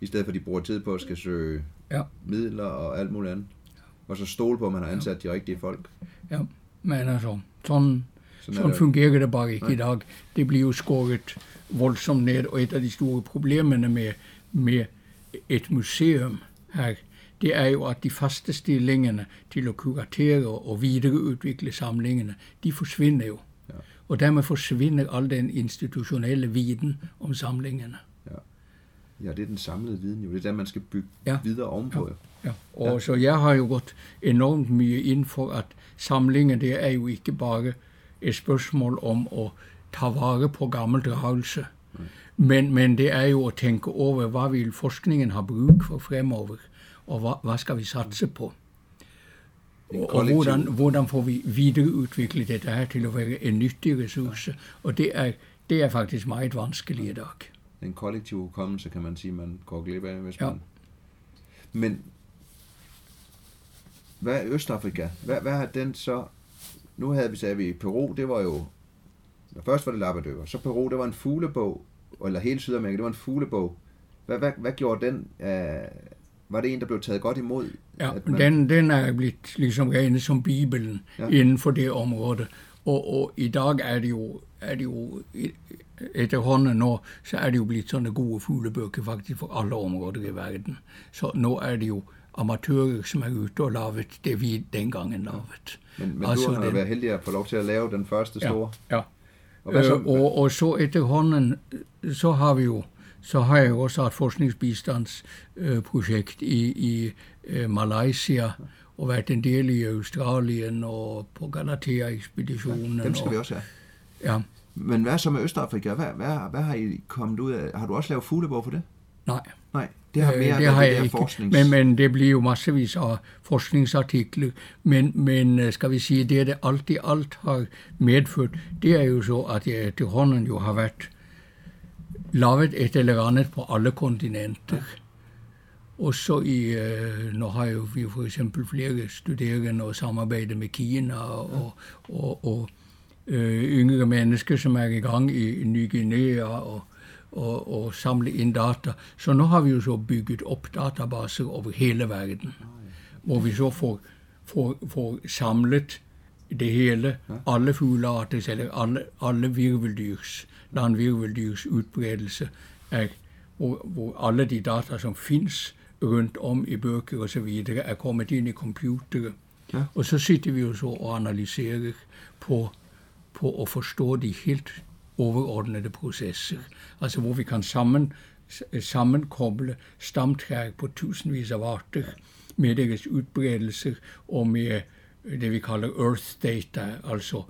I stedet for, at de bruger tid på at skal søge ja. midler og alt muligt andet. Og så stole på, at man har ansat ja. de rigtige folk. Ja, men altså, sådan, sådan, sådan fungerer det bare ikke Nej. i dag. Det bliver jo skåret voldsomt ned, og et af de store problemerne med, med et museum her, det er jo, at de faste stillingerne til at kuratere og videreudvikle samlingerne, de forsvinder jo. Ja. Og dermed forsvinder al den institutionelle viden om samlingerne. Ja, ja det er den samlede viden jo. Det er der, man skal bygge ja. videre ovenpå. Ja. ja. Og ja. så jeg har jo gået enormt mye ind for, at samlingen det er jo ikke bare et spørgsmål om at tage vare på gammel dragelse. Men, men det er jo at tænke over, hvad vil forskningen have brug for fremover, og hvad, hvad skal vi satse på? Og hvordan, hvordan får vi videreudviklet det her til at være en nyttig ressource? Ja. Og det er, det er faktisk meget vanskeligt i dag. En kollektiv hukommelse, kan man sige, man går glip af, hvis ja. man... Men hvad er Østafrika? Hvad, hvad har den så... Nu havde vi, sagde vi, Peru, det var jo... Først var det Labrador, så Peru, det var en fuglebog, eller hele Sydamerika, det var en fuglebog. Hvad, hvad, hvad gjorde den? Uh, var det en, der blev taget godt imod? Ja, man... den, den er blevet ligesom regnet som Bibelen ja. inden for det område. Og, og i dag er det jo, er det jo efterhånden nå, så er det jo blevet sådan gode fuglebøger faktisk for alle områder i verden. Så nu er det jo amatører, som er ute og lavet det, vi dengang lavet. Men, men altså, du har den, været heldig at få lov til at lave den første store? Ja, ja. Og, så, øh, og, og så efterhånden, så har vi jo så har jeg også et forskningsbistandsprojekt i, i uh, Malaysia, og været en del i Australien og på Galatea-ekspeditionen. Ja, dem skal og, vi også have. Ja. Men hvad så med Østafrika? Hvad, hvad, hvad har I kommet ud af? Har du også lavet fuglebog for det? Nej. Nej, det har mere øh, det har jeg ikke. Forsknings... Men, men det bliver jo massevis af forskningsartikler. Men, men øh, skal vi sige, det det alt i alt har medført, det er jo så, at jeg efterhånden jo har været lavet et eller andet på alle kontinenter. også i, øh, nu har jo vi for eksempel flere studerende og samarbejder med Kina og, og, og øh, yngre mennesker, som er i gang i Ny Guinea og, og, og samle ind data. Så nu har vi jo så bygget op databaser over hele verden, hvor vi så får, får, får samlet det hele, alle fuglearter, eller alle, alle virveldyrs, landvirveldyrs udbredelse, er, hvor, hvor alle de data, som findes rundt om i bøger og så videre, er kommet ind i computere. Ja. Og så sitter vi jo så og analyserer på, på at forstå de helt overordnede processer. Altså hvor vi kan sammen, sammenkoble stamtræk på tusindvis av arter med deres udbredelse og med det vi kalder earth data, altså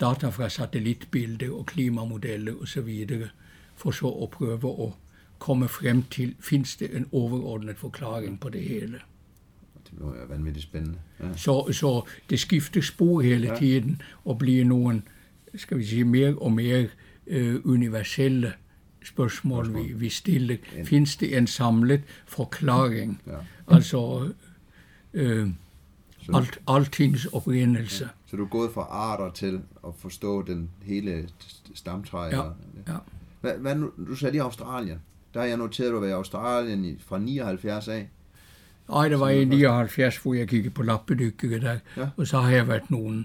data fra satellittbilder og klimamodeller osv., for så å prøve å komme frem til finnes det en overordnet forklaring på det hele. Det var jo vanvittigt spændende. Ja. Så, så det skifter spor hele Ja. tiden og bliver nogle, skal vi sige, mere og mere øh, universelle spørgsmål, vi, vi stiller. Findes det en samlet forklaring? Ja. Altså øh, alt, altings oprindelse. Så du er gået fra arter til at forstå den hele stamtræ? Ja, ja. Hvad, hvad nu, du sagde lige Australien. Der har jeg noteret, at du var i Australien i- fra 79 af. Ej, det var i 79, hvor jeg kiggede på lappedykkere der, Ja. og så har jeg været nogle,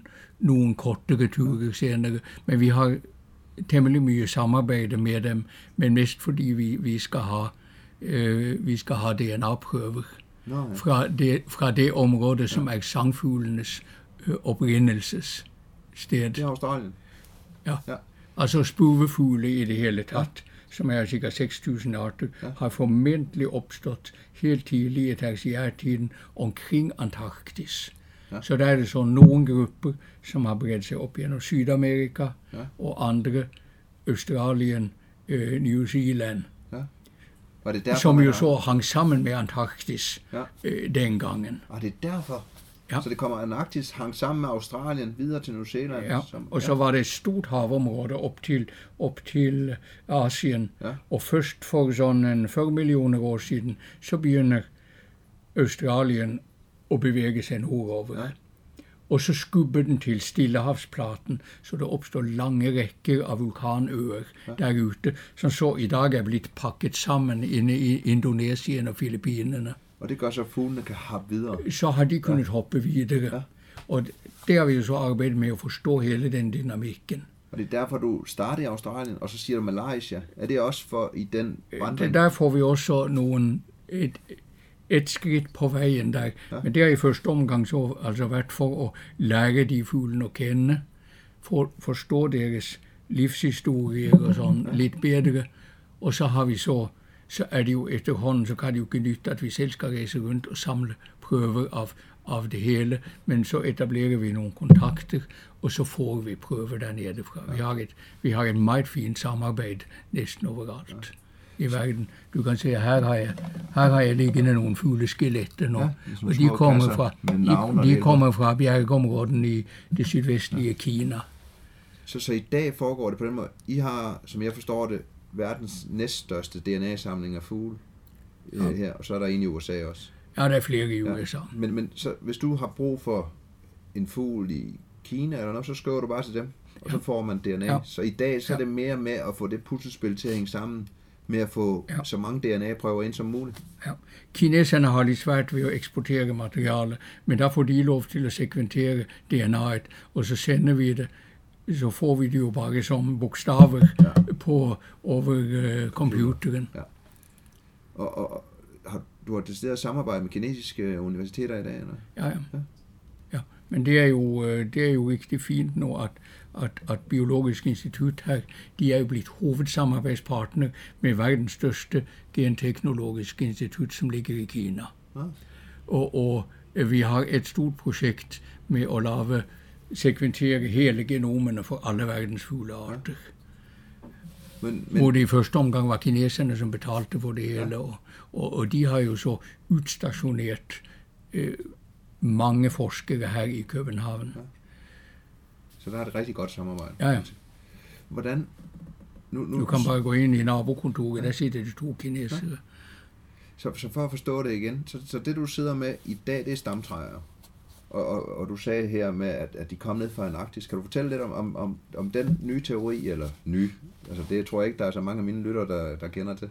kortere ture senere. Men vi har temmelig mye samarbejde med dem, men mest fordi vi, vi skal have, øh, vi skal have DNA-prøver fra det, fra det område, som er sangfuglenes øh, oprindelsessted. Det er Australien. Ja. Ja. Altså spuvefugle i det hele tatt, som er ca. 6000 arter, har formentlig opstått helt tidlig i tertiærtiden omkring Antarktis. Ja. Så der er det så noen grupper som har bredt seg opp gjennom Sydamerika, Ja. og andre Australien, øh, New Zealand, Var det derfor, som jo så hang sammen med Antarktis Ja. øh, den gangen. Og det er derfor? Ja. Så det kommer Antarktis hang sammen med Australien videre til New Zealand? Ja, som, og så var det et stort havområde opp til, opp til Asien. Ja. Og først for sånn en 40 millioner år siden, så begynner Australien å bevege seg nordover. Ja. Og så skubber den til Stillehavsplaten, så det oppstår lange rekker av vulkanøer der ute, som så i dag er blitt pakket sammen inne i Indonesien og Filippinene. Og det gør så, fuglene kan hoppe videre. Så har de kunnet hoppe videre. Ja. Og det har vi jo så arbeidet med å forstå hele den dynamikken. Og det er derfor, du starter i Australien, og så siger du Malaysia. Er det også for i den vandring? Der får vi også noen et, et skritt på veien der. Ja. Men det har i første omgang så altså vært for å lære de fuglene å kjenne. For, forstå deres livshistorier og sånn litt bedre. Og så har vi så så er det jo efterhånden så kan det jo ikke nytte at vi selv skal reise rundt og samle prøver av, av det hele. Men så etablerer vi noen kontakter, og så får vi prøver der nede fra. Vi har et, vi har et meget fint samarbeid nesten overalt i verden. Du kan se, her har jeg, her har jeg liggende noen fugleskeletter nå. Ja, er og de kommer fra, de, de kommer fra bjergområdene i det sydvestlige Kina. Så, så i dag foregår det på den måde. I har, som jeg forstår det, verdens næststørste DNA-samling af fugle øh, her, og så er der en i USA også. Ja, det er flere i Ja. USA. Men, men så, hvis du har brug for en fugl i Kina eller noget, så skriver du bare til dem, og så får man DNA. Ja. Så i dag så er Ja. det mere med at få det puslespil til at hænge sammen, med at få Ja. så mange DNA-prøver ind som muligt. Ja. Kineserne har litt svært ved å eksportere materiale, men da får de lov til å sekventere DNA-et, og så sender vi det. Så får vi det jo bare som bokstaver på, over øh, computeren. Og, og, og har, du har stedet samarbejde med kinesiske universiteter i dag, eller? Ja, ja. Ja. ja. Men det er, jo, øh, det er jo riktig fint nå at, at, at Biologisk institutt her de er jo blitt hovedsamarbeidspartner med verdens største genteknologiske institutt som ligger i Kina. Ja. Og, og vi har et stort prosjekt med å lave sekventere hele genomene for alle verdens fuglearter. Men, Hvor men, det i første omgang var kineserne som betalte for det hele. Og, og, og de har jo så utstasjonert eh, mange forskere her i København. Så der er et rigtig godt samarbejde. Ja, ja. Hvordan? Nu, nu, Du kan bare gå inn i nabokontoret, der sitter det to kinesere. Så, så for at forstå det igen, så, så det du sidder med i dag, det er stamtræer. Og, og, og du sagde her med, at, at de kom ned fra Antarktis. Kan du fortælle lidt om, om, om, om den nye teori, eller ny? Altså det tror jeg ikke, der er så mange af mine lytter, der, der kender til.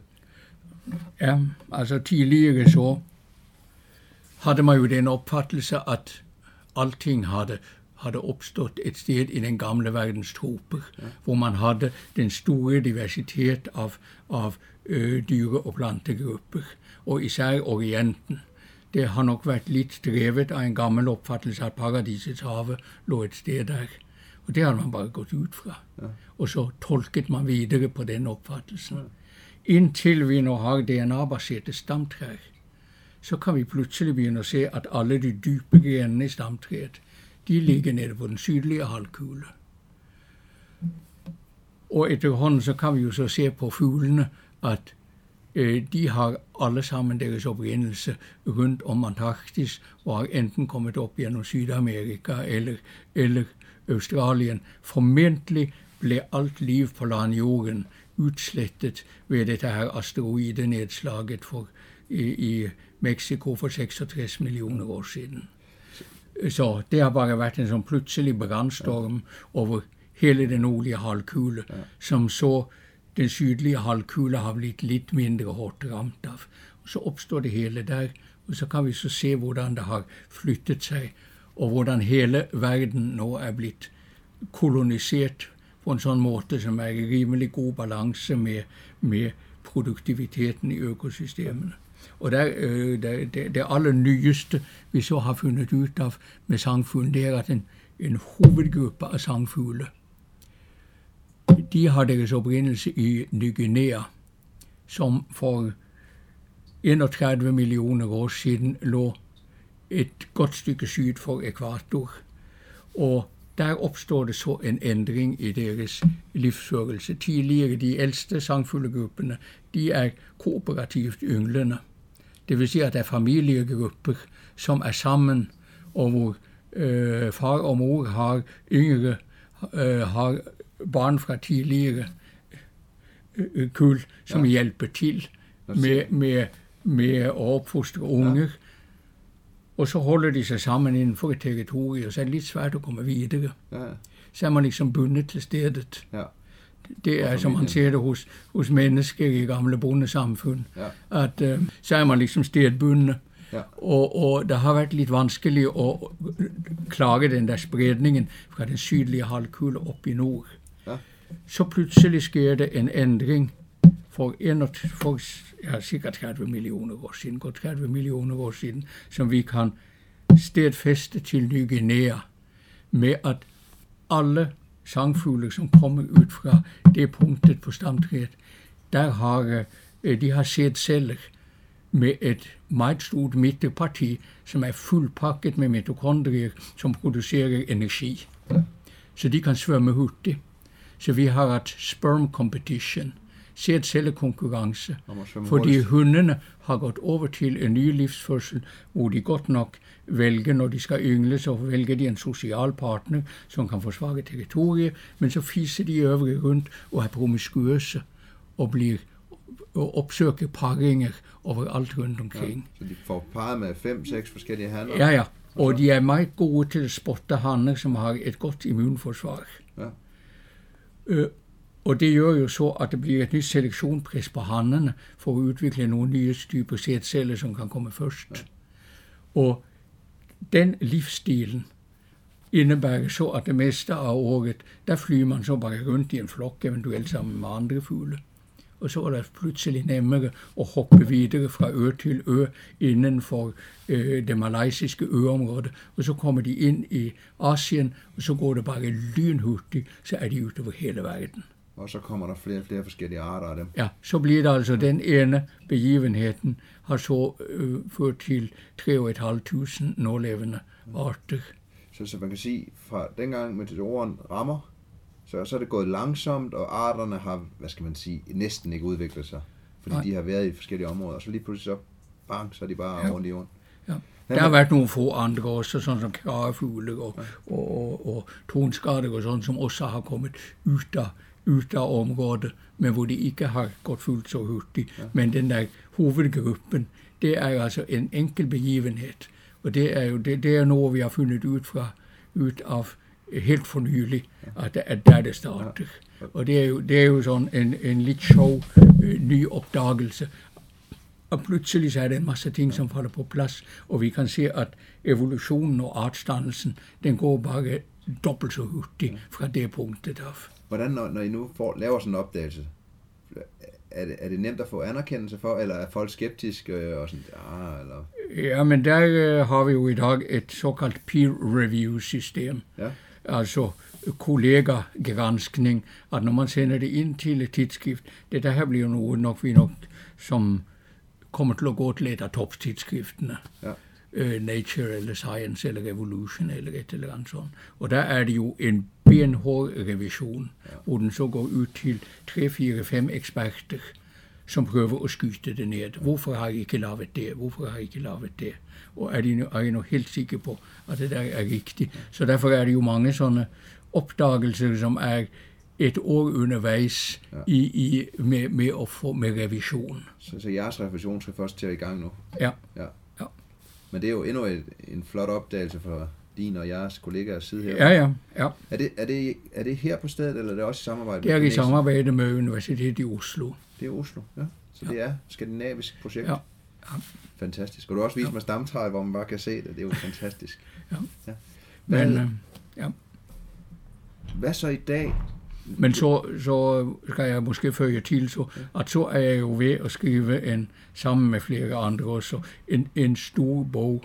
Ja, altså tidligere så havde man jo den opfattelse, at alting havde, havde opstået et sted i den gamle verdens troper, ja. hvor man havde den store diversitet af, af øh, dyre- og plantegrupper, og især Orienten. Det har nok været lidt drevet af en gammel opfattelse, at paradisets have lå et sted der. Og det har man bare gået ud fra. Ja. Og så tolket man videre på den opfattelsen. Ja. Indtil vi nu har DNA-baserte stamtræer, så kan vi pludselig begynde at se, at alle de dybe genene i stamtræet, de ligger nede på den sydlige halvkugle. Og efterhånden så kan vi jo så se på fuglene, at øh, de har alle sammen deres oprindelse rundt om Antarktis, og har enten kommet op gennem Sydamerika eller, eller Australien. Formentlig blev alt liv på landjorden utslettet ved dette her asteroidenedslaget for, i, i Mexico for 66 millioner år siden. Så det har bare været en sånn plutselig brannstorm over hele den nordlige halvkugle, ja. som så den sydlige halvkugle har blitt litt mindre hårdt ramt av. Og så oppstår det hele der, og så kan vi så se hvordan det har flyttet seg, og hvordan hele verden nå er blitt kolonisert på en sånn måte som er i rimelig god balanse med, med produktiviteten i økosystemene. Og det, øh, det, det, det aller nyeste vi så har fundet ut av med sangfuglen, det er at en, en hovedgruppe av sangfugler de har deres opprinnelse i Ny Guinea, som for 31 millioner år siden lå et godt stykke syd for ekvator. Og der opstår det så en ændring i deres livsførelse. Tidligere, de ældste sangfuglegruppene, de er kooperativt ynglende. Det vil sige, at det er familiegrupper, som er sammen, og hvor øh, far og mor har yngre, øh, har barn fra tidligere øh, øh, kul, som ja. hjælper til med, med, med at opfostre unge. Ja. Og så holder de sig sammen inden for et territorium, og så er det lidt svært at komme videre. Ja. Så er man liksom bundet til stedet. Ja. Det er, som man ser det hos, hos mennesker i gamle bondesamfund, ja. at uh, så er man liksom stedbundet. Ja. Og, og det har vært litt vanskelig å klare den der spredningen fra den sydlige halvkule opp i nord. Ja. Så plutselig sker det en endring for, en, for ja, sikkert 30 millioner år siden, godt 30 millioner år siden, som vi kan stedfeste til Ny Guinea med at alle sangfugler, som kommer ud fra det punktet på stamtræet, der har, øh, de har set celler med et meget stort midterparti, som er fuldpakket med mitokondrier, som producerer energi. Så de kan svømme hurtigt. Så vi har haft sperm competition, sædcellekonkurrence, fordi hundene har gått over til en ny livsførsel, hvor de godt nok vælger, når de skal yngle, så vælger de en social partner, som kan forsvare territoriet, men så fiser de øvrige rundt og er promiskuøse og bliver og opsøger paringer overalt rundt omkring. Ja, så de får parret med fem, seks forskellige hanner? Ja, ja. Og de er meget gode til at spotte hanner, som har et godt immunforsvar. Ja. Øh, og det gør jo så, at det bliver et nyt selektionspres på hannerne for at udvikle nogle nye typer sætceller, som kan komme først. Og den livsstilen indebærer så, at det meste af året, der flyver man så bare rundt i en flok, eventuelt sammen med andre fugle. Og så er det pludselig nemmere at hoppe videre fra ø til ø inden for øh, det malaysiske øområde. Og så kommer de ind i Asien, og så går det bare lynhurtigt, så er de ute over hele verden. Og så kommer der flere og flere forskellige arter af dem. Ja, så bliver det altså den ene begivenheden, har så øh, ført til 3.500 nålevende arter. Så, så man kan sige, fra dengang meteoren rammer, så, så er det gået langsomt, og arterne har, hvad skal man sige, næsten ikke udviklet sig. Fordi Nej. de har været i forskellige områder, og så lige pludselig så, bang, så er de bare ja. rundt i jorden. Ja. Der har været nogle få andre også, sådan som karefugle og, ja. og, og, og tonskatter og sådan, som også har kommet ud af ut af området, men hvor de ikke har gått fuldt så hurtigt. Ja. Men den der hovedgruppen, det er altså en enkel begivenhed. Og det jo det, det er noget, vi har fundet ud fra, ud af helt for nylig, at, at der er det startet. Og det er jo, det er jo sådan en, en lidt sjov øh, ny opdagelse. Og pludselig så er det en masse ting, som falder på plads, og vi kan se, at evolutionen og artsdannelsen, den går bare dobbelt så hurtigt fra det punktet af. Hvordan, når, når I nu får, laver sådan en opdagelse, er det, er det nemt at få anerkendelse for, eller er folk skeptiske og sådan, ah, eller? Ja, men der øh, har vi jo i dag et såkaldt peer review system. Ja. Altså kollegagranskning, at når man sender det ind til et tidsskrift, det der her bliver noget nok vi nok, som kommer til at gå til et af toptidsskriftene. Ja. Øh, Nature eller Science eller Revolution eller et eller andet sådan. Og der er det jo en benhård revision, ja. hvor den så går ud til 3, 4, 5 eksperter, som prøver at skyde det ned. Hvorfor har I ikke lavet det? Hvorfor har I ikke lavet det? Og er de, nu, er de nu helt sikre på, at det der er rigtigt? Så derfor er det jo mange sådanne opdagelser, som er et år undervejs ja. i, i, med, med, at få, med revision. Så, så jeres revision skal først til at i gang nu? Ja. ja. ja. Men det er jo endnu et, en flot opdagelse for din og jeres kollegaers side her. Ja, ja. ja. Er, det, er, det, er det her på stedet, eller er det også i samarbejde Det er i samarbejde med Universitetet i Oslo. Det er Oslo, ja. Så ja. det er et skandinavisk projekt. Ja. ja. Fantastisk. Og du også vist ja. mig stamtræet, hvor man bare kan se det. Det er jo fantastisk. ja. ja. Hvad, Men, øh, ja. Hvad så i dag? Men så, så skal jeg måske føje til, så, at så er jeg jo ved at skrive en, sammen med flere andre også, en, en stor bog,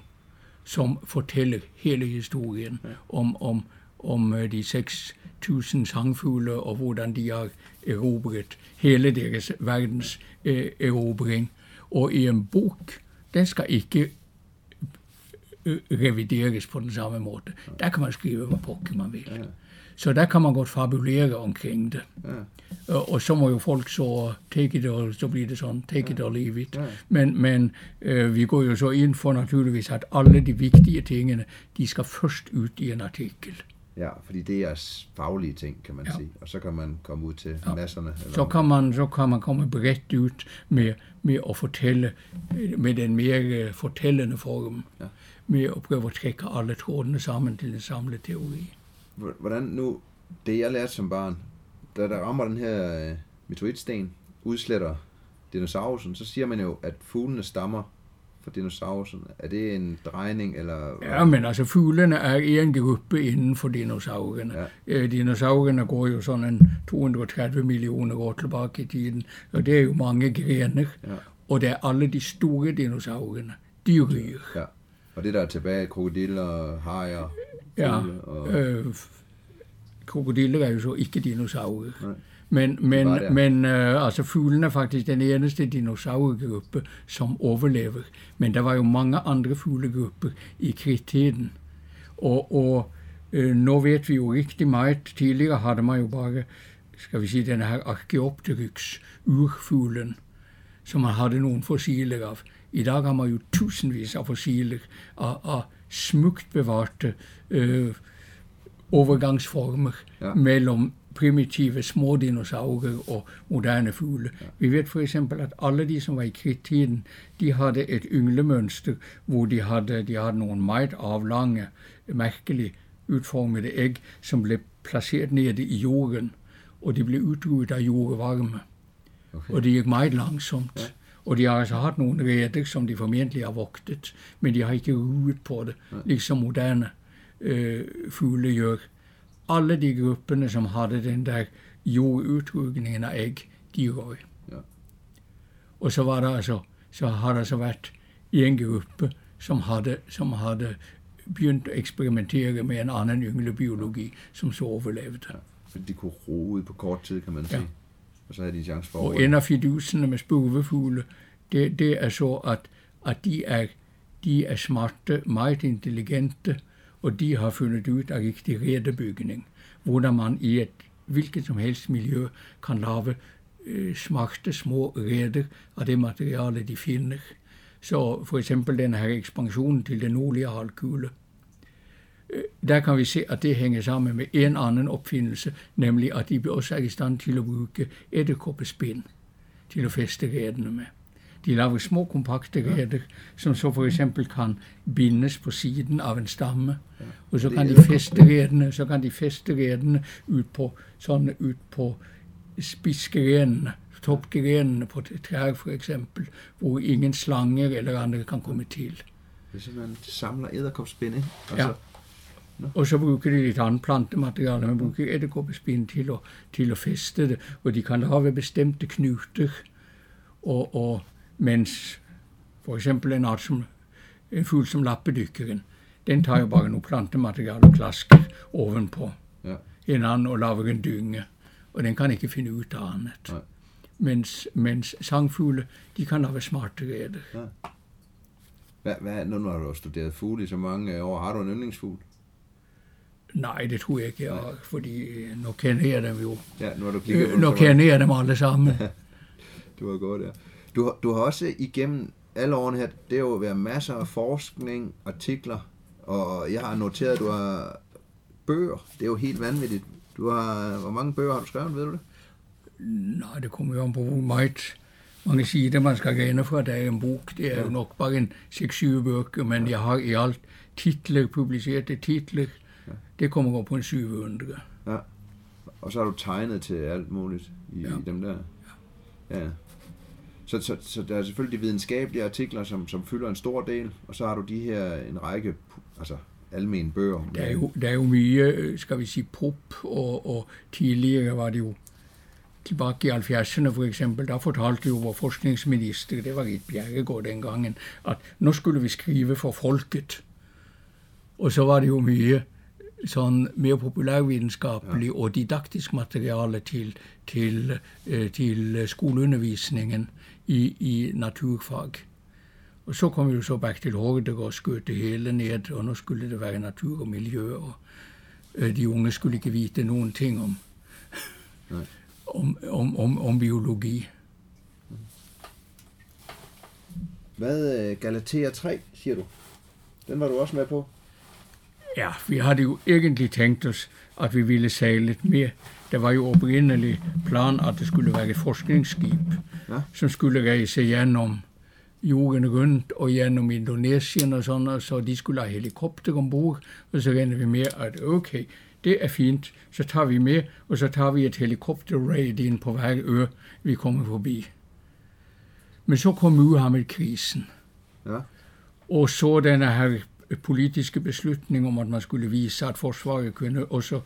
som fortæller hele historien om, om, om øh, de 6.000 sangfugle og hvordan de har erobret hele deres verdens eh, erobring. Og i en bok, den skal ikke øh, revideres på den samme måde. Der kan man skrive, hvad pokker man vil. Så der kan man godt fabulere omkring det. Ja. Og, og så må jo folk så take it or, så bliver det sådan, take it or leave it. Ja. Men, men øh, vi går jo så ind for naturligvis, at alle de vigtige tingene, de skal først ud i en artikel. Ja, fordi det er faglige ting, kan man ja. sige. Og så kan man komme ud til ja. masserne. Eller så, kan man, så kan man komme bredt ud med, med at fortælle, med den mere fortællende form. Ja. Med at prøve at trække alle trådene sammen til en samlet teori hvordan nu, det jeg lærte som barn, da der rammer den her øh, meteoritsten, udsletter dinosaurusen, så siger man jo, at fuglene stammer fra dinosaurusen. Er det en drejning, eller... Ja, men altså fuglene er en gruppe inden for dinosaurerne. Ja. Øh, dinosaurerne går jo sådan en 230 millioner år tilbage i tiden, og det er jo mange grener. Ja. Og det er alle de store dinosaurerne, de ryger. Ja. Og det der er tilbage, krokodiller, hajer, Ja, og... øh, krokodiller er jo så ikke dinosaurer. Nej. Men, men, men øh, altså fuglen er faktisk den eneste dinosaurgruppe, som overlever. Men der var jo mange andre fuglegrupper i kridttiden. Og, og øh, nu vet vi jo rigtig meget. Tidligere havde man jo bare, skal vi sige, den her Archaeopteryx, urfuglen, som man havde nogle fossiler af. I dag har man jo tusindvis af fossiler af, af smukt bevarte øh, overgangsformer ja. mellem primitive små dinosaurer og moderne fugle. Ja. Vi ved for eksempel, at alle de, som var i kridttiden, de havde et ynglemønster, hvor de havde, de havde nogle meget aflange, mærkeligt udformede æg, som blev placeret nede i jorden, og de blev udruet af jordvarme. Okay. Og det gik meget langsomt. Ja. Og de har altså haft nogle reder, som de formentlig har vogtet, men de har ikke ruet på det, ja. ligesom moderne øh, fugle gør. Alle de grupperne, som havde den der jordudrykningen af æg, de røg. Ja. Og så var der altså, så har der så været en gruppe, som havde, som havde begyndt at eksperimentere med en anden ynglebiologi, som så overlevede. Ja, fordi de kunne ro ud på kort tid, kan man sige. Ja. Og så havde de en chance for Og en af fidusene med spurvefugle, det, det er så, at, at de, er, de er smarte, meget intelligente, og de har fundet ud af rigtig redebygning, hvordan man i et hvilket som helst miljø kan lave øh, smarte små reder af det materiale, de finder. Så for eksempel den her ekspansion til den nordlige halvkugle, der kan vi se, at det hænger sammen med en anden opfindelse, nemlig at de også er i stand til at bruge edderkoppespind til at feste redene med. De laver små kompakte reder, som så for eksempel kan bindes på siden av en stamme. Og så kan de feste redene, så kan de feste redene ut på, sådan ut på spidsgrenene, toppgrenene på et træ for eksempel, hvor ingen slanger eller andre kan komme til. Det er simpelthen samler æderkopspind, ikke? Og Ja. så- Og så bruger de lidt andet plantemateriale. Man bruger edderkoppespind til at, til at feste det, og de kan have bestemte knuter. Og, og mens for eksempel en art som en fugl som lappedykkeren, den tager jo bare noget plantemateriale og klasker ovenpå Ja. hinanden og laver en dynge. Og den kan ikke finde ud af andet. Nej. Mens, mens sangfugle, de kan have smarte redder. Hvad, hvad, nu har du studeret fugle i så mange år. Har du en yndlingsfugl? Nej, det tror jeg ikke, har, fordi øh, nu kender jeg dem jo. Ja, nu har du kigget Øh, dem nu kender jeg dem alle sammen. Du har gået der. Du, har- du har også igennem alle årene her, det har jo været masser af forskning, artikler, og jeg har noteret, at du har bøger. Det er jo helt vanvittigt. Du har, hvor mange bøger har du skrevet, ved du det? Nej, det kommer jo an på, meget mange sider man skal grene fra. Det er en bok, det er jo nok bare en 6-7 bøger, men jeg har i alt titler, publicerede titler. Det kommer op på en 700. Ja. Og så har du tegnet til alt muligt i, Ja. i dem der. Ja. Så, så, så der er selvfølgelig de videnskabelige artikler, som, som fylder en stor del, og så har du de her, en række, altså almene bøger. Der er jo, der er jo mye, øh, skal vi sige, pop, og, og tidligere var det jo tilbage i 70'erne for eksempel, der fortalte jo vores forskningsminister, det var Rit Bjerregaard den gangen, at nu skulle vi skrive for folket. Og så var det jo mye sånn mer populærvidenskapelig ja. og didaktisk materiale til, til, eh, til skoleundervisningen i, i naturfag. Og så kom vi jo så back til Hordager og skjøt det hele ned, og nå skulle det være natur og miljø, og eh, de unge skulle ikke vite noen ting om, om, om, om, om biologi. Hvad, øh, Galatea 3, siger du? Den var du også med på? Ja, vi hadde jo egentlig tenkt oss at vi ville seile mer. Det var jo opprinnelig plan at det skulle være et forskningsskip Ja. som skulle reise gjennom jorden rundt og gjennom Indonesien og sånn, så de skulle ha helikopter om bord. Og så regner vi med at ok, det er fint, så tar vi med, og så tar vi et helikopterraid inn på hver ø vi kommer forbi. Men så kom Muhammed-krisen. Ja. Og så denne her politiske beslutning om at man skulle vise at Forsvaret kunne også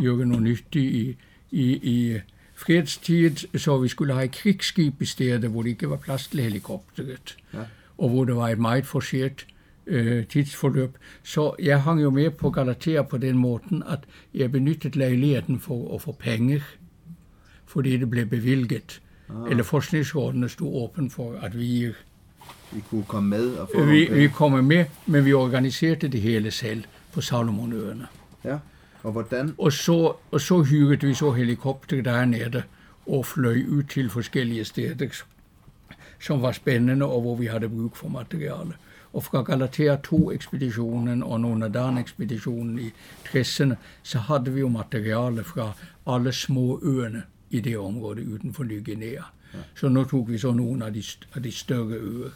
gjøre noe nyttig i, i, i fredstid, så vi skulle ha krigsskip i stedet hvor det ikke var plass til helikopteret, Ja. og hvor det var et meget forsert øh, tidsforløp. Så jeg hang jo med på Galatea på den måten at jeg benyttet leiligheten for å få penger, fordi det ble bevilget. Eller Forskningsrådene sto åpen for at vi gir Vi kunne komme med og få vi, vi kommer med, men vi organiserte det hele selv på Salomonøerne. Ja. Og hvordan? Og så, og så hyret vi så helikopter der nede og fløj ud til forskellige steder, som var spændende og hvor vi havde brug for materiale. Og fra Galatea 2-ekspeditionen og Nonadan-ekspeditionen i 60'erne, så havde vi jo materiale fra alle små øerne i det område uden for Ny Guinea. Så nu tog vi så nogle af de, af de større øer.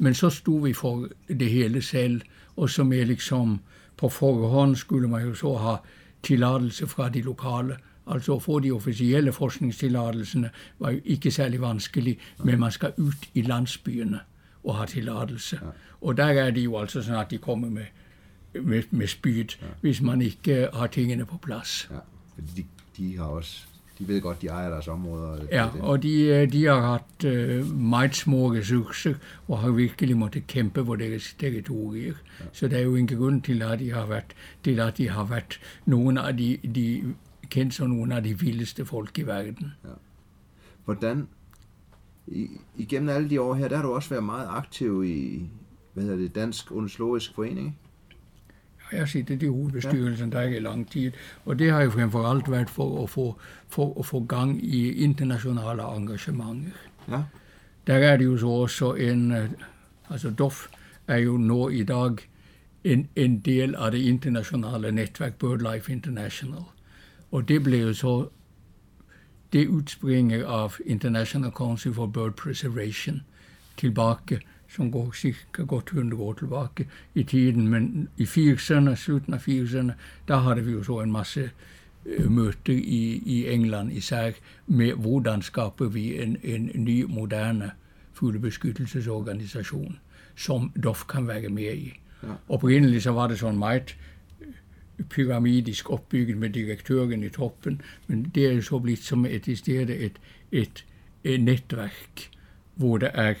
Men så stod vi for det hele selv, og som er liksom på forhånd skulle man jo så ha tilladelse fra de lokale. Altså å få de offisielle forskningstilladelsene var jo ikke særlig vanskelig, men man skal ut i landsbyene og ha tilladelse. Og der er det jo altså sånn at de kommer med, med, med spyd hvis man ikke har tingene på plass. Ja. De, de har også, de ved godt, de ejer deres områder. Ja, det- og de, øh, de har hatt uh, meget små ressurser og har virkelig måttet kjempe på deres territorier. Så det er jo en grunn til at de har vært, til at de har vært noen av de, de kjent som noen av de villeste folk i verden. Hvordan, i, igennem alle de år her, der har du også været meget aktiv i, hvad hedder det, Dansk Ornitologisk Forening, har sittet i hovedbestyrelsen der i lang tid, og det har jo fremfor alt vært for å få, for å få gang i internasjonale engasjementer. Ja. Der er det jo så også en Altså Doff er jo nå i dag en, en del av det internationale nettverk BirdLife International. Og det ble jo så Det utspringer av International Council for Bird Preservation tilbake, som går ca. godt 100 år tilbake i tiden. Men i 80'erne, slutten av 80'erne, da hadde vi jo så en masse uh, møter i, i England især med hvordan skaper vi en, en ny, moderne fuglebeskyttelsesorganisasjon som DOF kan være med i. Ja. Opprinnelig så var det sånn meget pyramidisk oppbygget med direktøren i toppen, men det er så blitt som et, i stedet et, et, et nettverk hvor det er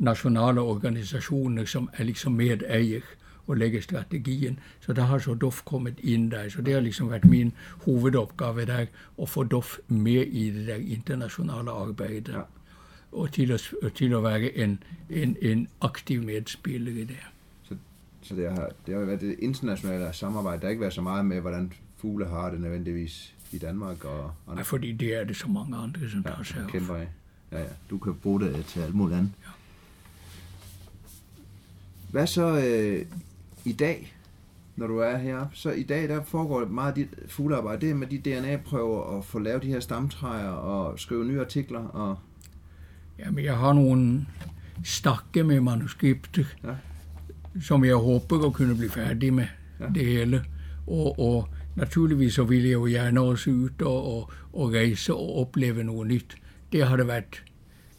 nasjonale organisasjoner som er liksom medeier og legger strategien. Så da har så Doff kommet inn der. Så det har liksom vært min hovedoppgave der, å få Doff med i det der internasjonale arbeidet. Ja. Og til å, til å være en, en, en aktiv medspiller i det. Så det har, det har været det internationale samarbejde. Der har ikke været så meget med, hvordan fugle har det nødvendigvis i Danmark. Og andre. Nej, fordi det er det så mange andre, som ja, der er. Kæmper af. Ja, ja. Du kan bruge det til alt muligt andet. Ja. Hvad så øh, i dag, når du er her? Så i dag, der foregår meget af dit fuglearbejde. Det er med de DNA-prøver og få lavet de her stamtræer og skrive nye artikler. Og... Jamen, jeg har nogle stakke med manuskripter. Ja som jeg håper å kunne bli ferdig med ja. det hele. Og, og, naturligvis så vil jeg jo gjerne også ut og, og, og, reise og oppleve noe nytt. Det har det vært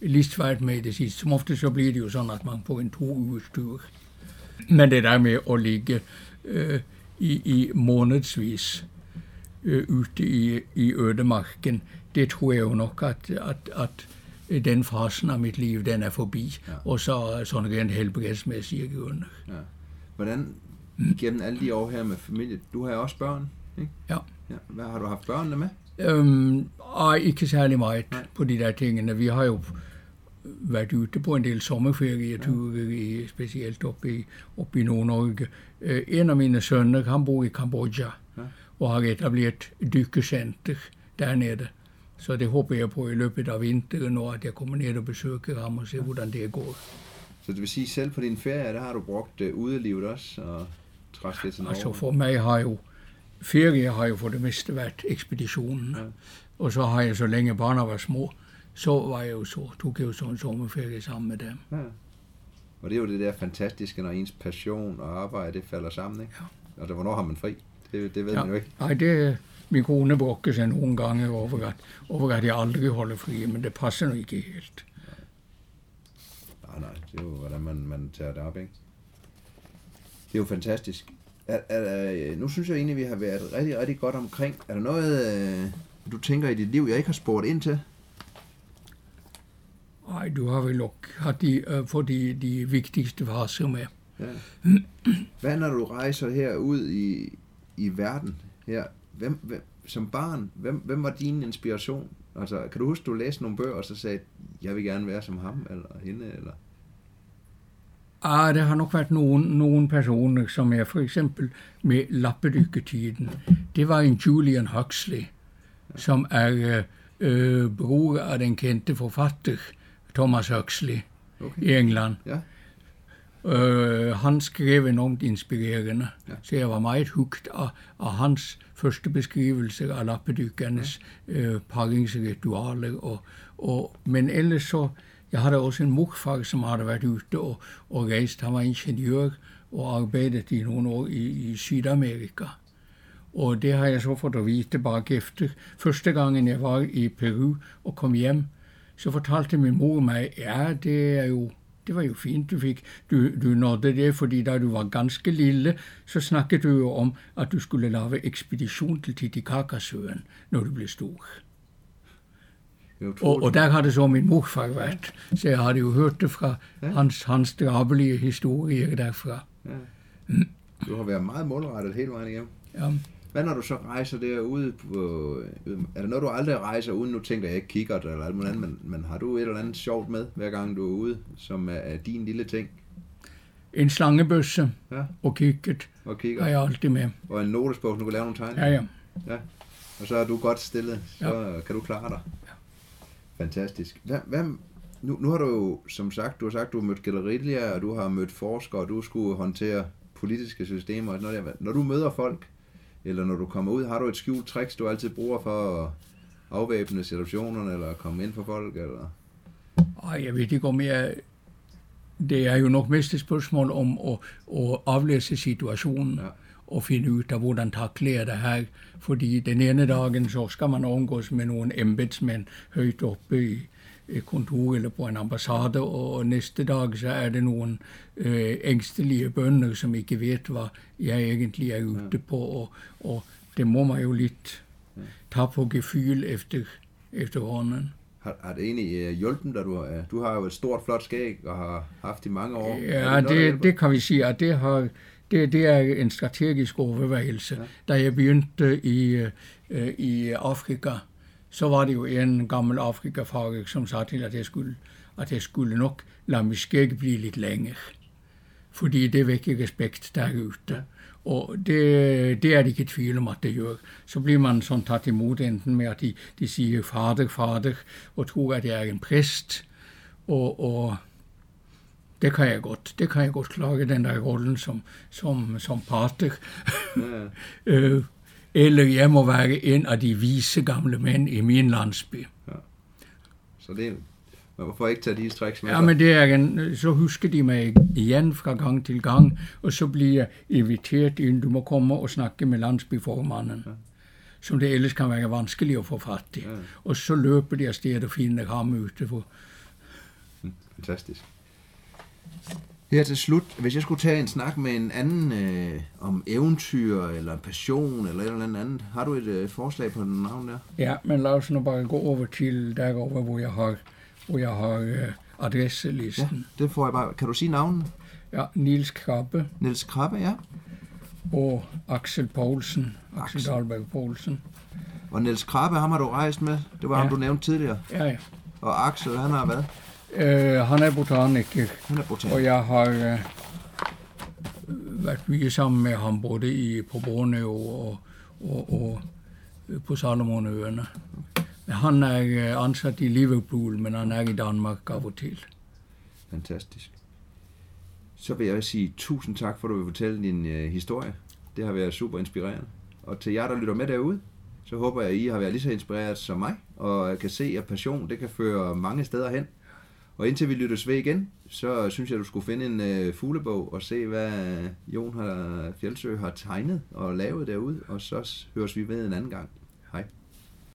litt svært med i det siste. Som ofte så blir det jo sånn at man får en to ukers tur. Men det der med å ligge uh, i, i månedsvis uh, ute i, i ødemarken, det tror jeg jo nok at, at, at den fasen av mitt liv, den er forbi. Ja. Og så sånn rent helbredsmessige grunner. Ja. Hvordan gennem alle de år her med familie Du har også børn, ikke? Ja. ja. Hvad har du haft børnene med? Um, ej, ikke særlig meget Nej. på de der tingene. Vi har jo vært ute på en del sommerferieturer, ja. spesielt oppe i, oppe i Nord-Norge. Uh, en av mine sønner han bor i Kambodsja ja. og har etablert dykkesenter der nede. Så det håper jeg på i løpet av vinteren, og at jeg kommer ned og besøker ham og ser hvordan det går. Så det vil sige, selv på din ferie, der har du brugt uh, udelivet også, og træst lidt sådan Altså for meg har jo, ferie har jo for det meste vært ekspedisjonen. Ja. Og så har jeg, så lenge barna var små, så var jeg jo så, tok jeg jo så en sommerferie sammen med dem. Ja. Og det er jo det der fantastiske, når ens passion og arbejde, det falder sammen, ikke? Ja. Og det, hvornår har man fri? Det, det ved ja. man jo ikke. Nej, det, Min kone brokker seg noen ganger over at, over at jeg aldri holder fri, men det passer nå ikke helt. Nej, nej, det er jo, hvordan man, man tager det op, ikke? Det er jo fantastisk. Er, er, nu synes jeg egentlig, vi har været rigtig, rigtig godt omkring. Er der noget, øh, du tænker i dit liv, jeg ikke har spurgt ind til? Nej, du har vel nok haft de, uh, for de, de vigtigste faser med. Ja. Hvad når du rejser her ud i, i verden her? hvem, hvem, som barn, hvem, hvem var din inspiration? Altså, kan du huske, du læste nogle bøger, og så sagde, jeg vil gerne være som ham, eller hende, eller? Ah, det har nok vært noen, noen personer som er for eksempel med lappedykketiden. Det var en Julian Huxley, som er øh, bror av den kjente forfatter Thomas Huxley okay. i England. Ja. Uh, han skrev enormt inspirerende, ja. så jeg var meget hugt av, av hans første beskrivelser av lappedykkernes ja. uh, paringsritualer. Og, og, men ellers så Jeg hadde også en morfar som hadde vært ute og, og reist. Han var ingeniør og arbeidet i noen år i, i Syd-Amerika. Og det har jeg så fått å vite bakefter. Første gangen jeg var i Peru og kom hjem, så fortalte min mor meg ja, det er jo det var jo fint du fikk. Du, du nådde det, fordi da du var ganske lille, så snakket du jo om at du skulle lage ekspedisjon til Titicacasøen når du ble stor. Og, og, der hadde så min morfar vært, så jeg hadde jo hørt det fra hans, hans drabelige historier derfra. Ja. Du har vært meget målrettet hele vejen igennem. Ja. Hvad når du så rejser derude på... Er det noget, du aldrig rejser uden, nu tænker jeg ikke kikkert eller alt muligt andet, men, men har du et eller andet sjovt med, hver gang du er ude, som er, er din lille ting? En slangebøsse ja. og kikkert og kikkert. har jeg altid med. Og en notesbog, du kan lave nogle tegninger? Ja, ja. ja. Og så er du godt stillet, så ja. kan du klare dig. Ja. Fantastisk. Hvad, hvad, nu, nu har du jo, som sagt, du har sagt, du har mødt gallerier, og du har mødt forskere, og du skulle håndtere politiske systemer. Når, når du møder folk, eller når du kommer ud, har du et skjult trick, du altid bruger for at afvæbne situationerne, eller komme ind for folk, eller? Ej, jeg ved ikke om jeg... Det er jo nok mest et spørgsmål om at, at aflæse situationen ja. og finde ud af, hvordan takler jeg det her. Fordi den ene dagen, så skal man omgås med nogle embedsmænd højt oppe i, kontor eller på en ambassade, og næste dag så er det nogle øh, ængstelige bønder, som ikke ved, hvad jeg egentlig er ute på, og, og det må man jo lidt tage på gefyl efter, efterhånden. Har, har det egentlig uh, hjulpet dig? Du har, du har jo et stort, flot skæg og har haft i mange år. Ja, det, det, det kan vi sige, at det, har, det, det er en strategisk overvejelse. Ja. Da jeg begyndte i, uh, i Afrika, så var det jo en gammel Afrikafarer, som sagde til, at jeg skulle, at jeg skulle nok lade mit skæg blive lidt længere. Fordi det vækker respekt derude. Og det, det er det ikke tvivl om, at det gør. Så bliver man sådan taget imod enten med, at de, de siger fader, fader, og tror, at jeg er en præst. Og, og det kan jeg godt. Det kan jeg godt klare, den der rollen som, som, som pater. Ja. eller jeg må være en af de vise gamle mænd i min landsby. Ja. Så det, men hvorfor ikke tage de med? Ja, men det er en, så husker de mig igen fra gang til gang, og så bliver jeg inviteret ind, du må komme og snakke med landsbyformanden. Ja. Som det ellers kan være vanskeligt at få fat i. Ja. Og så løber de afsted og finder ham ute. For. Hm, fantastisk. Her til slut, hvis jeg skulle tage en snak med en anden øh, om eventyr, eller passion, eller et eller andet, har du et øh, forslag på den navn der? Ja, men lad os nu bare gå over til derover, hvor jeg har, hvor jeg har øh, adresselisten. Ja, det får jeg bare. Kan du sige navnet? Ja, Nils Krabbe. Nils Krabbe, ja. Og Axel Poulsen. Axel, Axel. Dahlberg Poulsen. Og Niels Krabbe, ham har du rejst med. Det var ja. ham, du nævnte tidligere. Ja, ja. Og Axel, han har hvad? Uh, han er botaniker. Han er botaniker. Og jeg har uh, været mye sammen med ham både i, på Borneo og, og, og på Salomonøerne. Han er uh, ansat i Liverpool, men han er i Danmark af og til. Fantastisk. Så vil jeg sige tusind tak, for at du vil fortælle din uh, historie. Det har været super inspirerende. Og til jer, der lytter med derude, så håber jeg, at I har været lige så inspireret som mig, og kan se, at passion det kan føre mange steder hen. Og indtil vi lyttes ved igen, så synes jeg, du skulle finde en øh, fuglebog og se, hvad Jon har, Fjeldsø har tegnet og lavet derude, og så høres vi ved en anden gang. Hej.